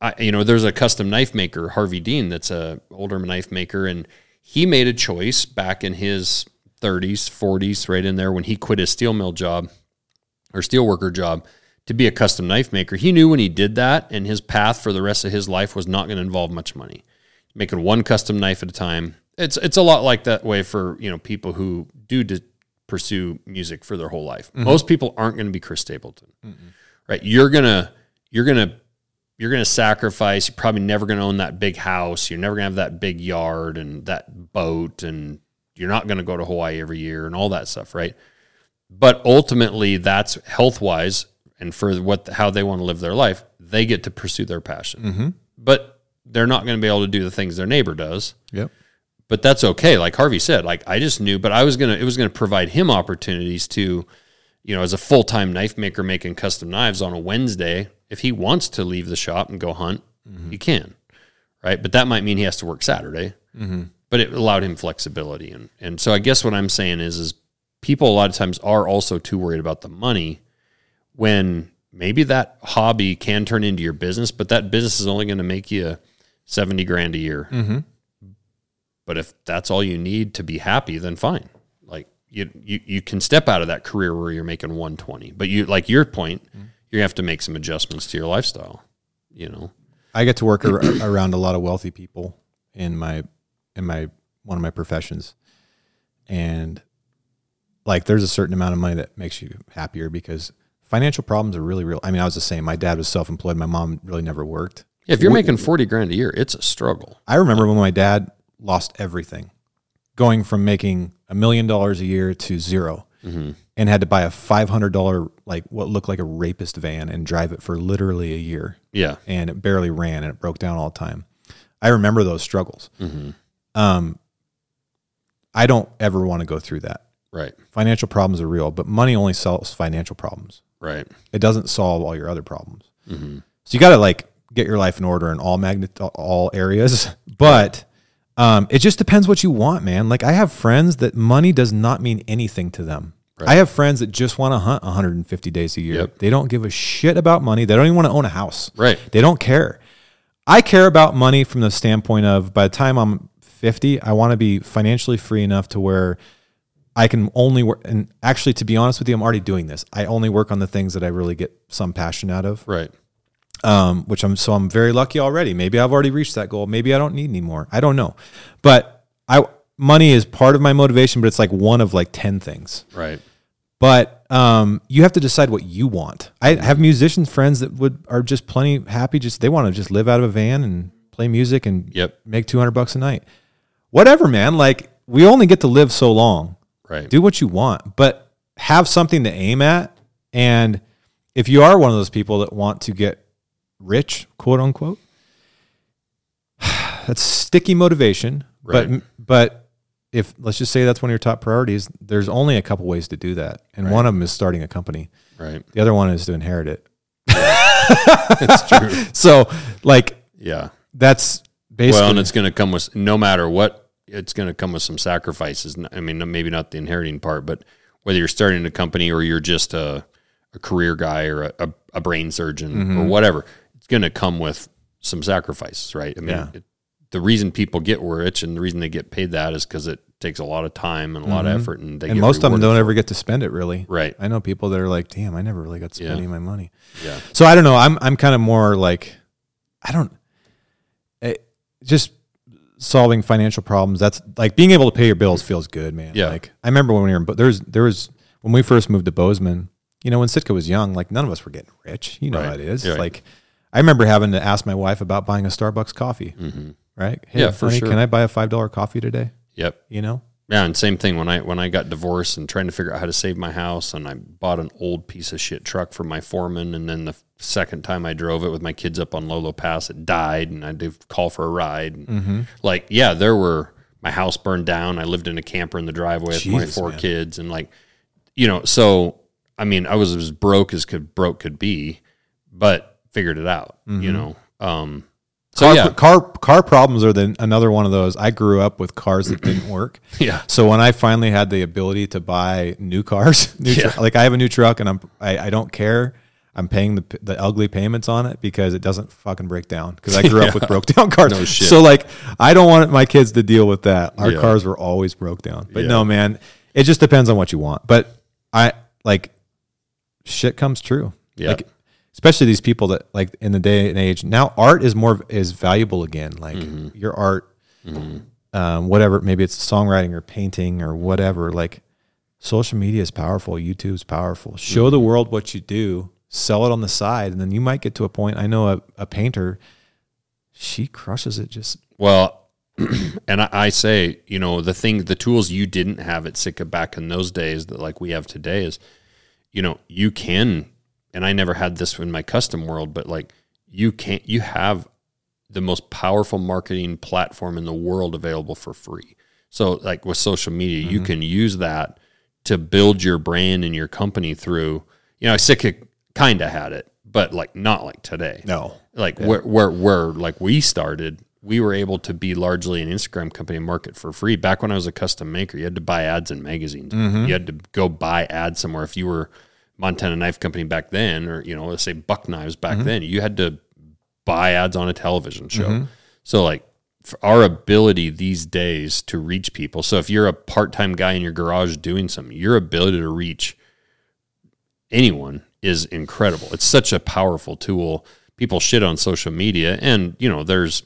I you know, there's a custom knife maker, Harvey Dean, that's a older knife maker, and he made a choice back in his 30s, 40s, right in there when he quit his steel mill job or steel worker job to be a custom knife maker. He knew when he did that, and his path for the rest of his life was not going to involve much money. Making one custom knife at a time. It's it's a lot like that way for you know people who do de- pursue music for their whole life. Mm-hmm. Most people aren't going to be Chris Stapleton, right? You're gonna you're gonna you're gonna sacrifice. You're probably never gonna own that big house. You're never gonna have that big yard and that boat, and you're not gonna go to Hawaii every year and all that stuff, right? But ultimately, that's health wise and for what how they want to live their life. They get to pursue their passion, mm-hmm. but they're not going to be able to do the things their neighbor does Yep. But that's okay. Like Harvey said, like I just knew, but I was gonna, it was gonna provide him opportunities to, you know, as a full time knife maker making custom knives on a Wednesday. If he wants to leave the shop and go hunt, he can, right? But that might mean he has to work Saturday. But it allowed him flexibility, and and so I guess what I'm saying is, is people a lot of times are also too worried about the money when maybe that hobby can turn into your business, but that business is only going to make you 70 grand a year. Mm-hmm. But if that's all you need to be happy, then fine. Like you, you, you can step out of that career where you're making 120, but you, like your point, Mm-hmm. you have to make some adjustments to your lifestyle, you know? I get to work ar- (clears throat) around a lot of wealthy people in my in my one of my professions, and like there's a certain amount of money that makes you happier because financial problems are really real. I mean, I was the same. My dad was self employed. My mom really never worked. If you're making 40 grand a year, it's a struggle. I remember when my dad lost everything, going from making a million dollars a year to 0 mm-hmm. and had to buy a five hundred dollar like what looked like a rapist van and drive it for literally a year. Yeah. and it barely ran and it broke down all the time. I remember those struggles. Mm-hmm. Um, I don't ever want to go through that. Right. Financial problems are real, but money only solves financial problems. Right. It doesn't solve all your other problems. Mm-hmm. So you got to like get your life in order in all magnet all areas. (laughs) But um, it just depends what you want, man. Like I have friends that money does not mean anything to them. I have friends that just want to hunt 150 days a year. Yep. They don't give a shit about money. They don't even want to own a house. Right. They don't care. I care about money from the standpoint of by the time I'm 50, I want to be financially free enough to where I can only work. And actually, to be honest with you, I'm already doing this. I only work on the things that I really get some passion out of, Right. Um, which I'm so I'm very lucky already. Maybe I've already reached that goal. Maybe I don't need any more. I don't know, but I money is part of my motivation, but it's like one of like ten things Right. but um, you have to decide what you want. I have musicians friends that would are just plenty happy. Just they want to just live out of a van and play music and Yep. make two hundred bucks a night. Whatever, man. Like we only get to live so long. Right. Do what you want, but have something to aim at. And if you are one of those people that want to get rich, quote unquote, (sighs) that's sticky motivation. Right. But but if let's just say that's one of your top priorities, there's only a couple ways to do that, and one of them is starting a company. Right. The other one is to inherit it. (laughs) It's true. (laughs) So like Yeah. that's basically Well, and it's going to come with no matter what, it's going to come with some sacrifices. I mean, maybe not the inheriting part, but whether you're starting a company or you're just a, a career guy or a, a, a brain surgeon Mm-hmm. or whatever, it's going to come with some sacrifices, right? I mean, Yeah. it, the reason people get rich and the reason they get paid that is because it takes a lot of time and a lot of effort, and they Mm-hmm. and most of them don't ever get to spend it really. Right. I know people that are like, damn, I never really got to spend Yeah. any of my money. Yeah. So I don't know. I'm I'm kind of more like, I don't, it, just solving financial problems. That's like being able to pay your bills feels good, man. Yeah. Like I remember when we were, in, but there's there was when we first moved to Bozeman. You know, when Sitka was young, like none of us were getting rich. You know Right. how it is. Yeah. Like I remember having to ask my wife about buying a Starbucks coffee. Mm-hmm. Right? Hey, Yeah, for honey, sure. Can I buy a five dollar coffee today? Yep. You know. Yeah, and same thing when I when I got divorced and trying to figure out how to save my house, and I bought an old piece of shit truck for my foreman, and then the second time I drove it with my kids up on Lolo Pass, it died, and I had to call for a ride. And Like, yeah, there were my house burned down. I lived in a camper in the driveway with my four man. kids, and like, you know, so I mean, I was as broke as could broke could be, but figured it out. You know, um, so car, yeah, car car problems are then another one of those. I grew up with cars that didn't work. (clears throat) yeah, So when I finally had the ability to buy new cars, (laughs) new Yeah. like I have a new truck and I'm I, I don't care. I'm paying the the ugly payments on it because it doesn't fucking break down. Because I (laughs) grew up with broke down cars. No shit. So like I don't want my kids to deal with that. Our Yeah. cars were always broke down. But Yeah. no, man, it just depends on what you want. But I like shit comes true. Yeah. Like especially these people that like in the day and age now art is more is valuable again. Like Mm-hmm. your art um, whatever maybe it's songwriting or painting or whatever like social media is powerful youtube's powerful show Mm-hmm. the world what you do sell it on the side and then you might get to a point i know a, a painter she crushes it just Well, (clears throat) and I, I say, you know, the thing, the tools you didn't have at Sitka back in those days that like we have today is, you know, you can, and I never had this in my custom world, but like you can't, you have the most powerful marketing platform in the world available for free. So like with social media, you mm-hmm. can use that to build your brand and your company through, you know, Sitka kind of had it, but like not like today no like where, where where like we started we were able to be largely an Instagram company market for free. Back when I was a custom maker, you had to buy ads in magazines. Mm-hmm. You had to go buy ads somewhere. If you were Montana Knife Company back then, or you know, let's say Buck Knives back mm-hmm. then, you had to buy ads on a television show. Mm-hmm. So like for our ability these days to reach people. So if you're a part-time guy in your garage doing something, your ability to reach anyone is incredible. It's such a powerful tool. People shit on social media and you know, there's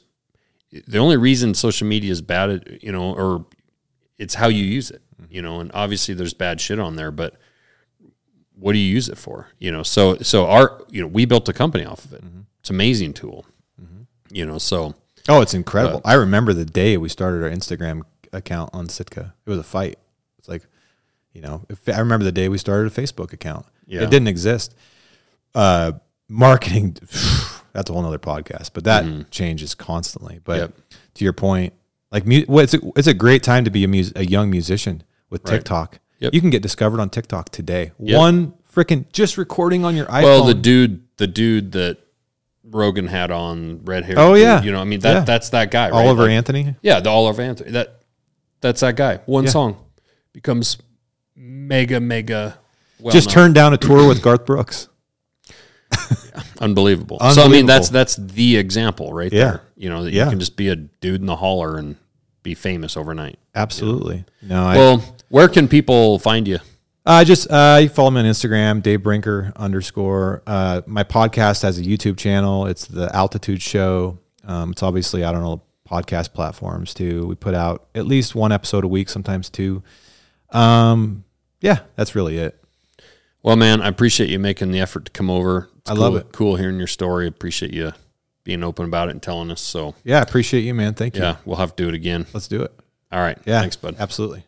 the only reason social media is bad, you know, or it's how you use it, mm-hmm. you know, and obviously there's bad shit on there, but what do you use it for? You know, so so our you know, we built a company off of it. Mm-hmm. It's an amazing tool. Mm-hmm. You know, so Oh, it's incredible. Uh, I remember the day we started our Instagram account on Sitka. It was a fight. It's like, you know, if, I remember the day we started a Facebook account. Yeah. It didn't exist. Uh, marketing, (sighs) that's a whole nother podcast, but that mm-hmm. changes constantly. But Yep. to your point, like, mu- well, it's, a, it's a great time to be a, mus- a young musician with Right. TikTok. Yep. You can get discovered on TikTok today. Yep. One freaking just recording on your iPhone. Well, the dude, the dude that Rogan had on red hair. Oh, yeah. you know, I mean that Yeah. that's that guy. Right? Oliver Like, Anthony. yeah, the Oliver Anthony. That that's that guy. One Yeah. song becomes mega mega. Well just turned down a tour with Garth Brooks. (laughs) unbelievable. So I mean, that's that's the example right Yeah. there. You know that you can just be a dude in the holler and be famous overnight. Absolutely. No, I, Well, where can people find you? Uh, just uh, you follow me on Instagram, Dave Brinker underscore. Uh, my podcast has a YouTube channel. It's the Altitude Show. Um, it's obviously I don't know podcast platforms too. We put out at least one episode a week, sometimes two. Um, yeah, that's really it. Well, man, I appreciate you making the effort to come over. It's I love it. Cool hearing your story. Appreciate you being open about it and telling us. So Yeah, I appreciate you, man. Thank you. yeah, we'll have to do it again. Let's do it. All right. Yeah, Thanks, bud. Absolutely.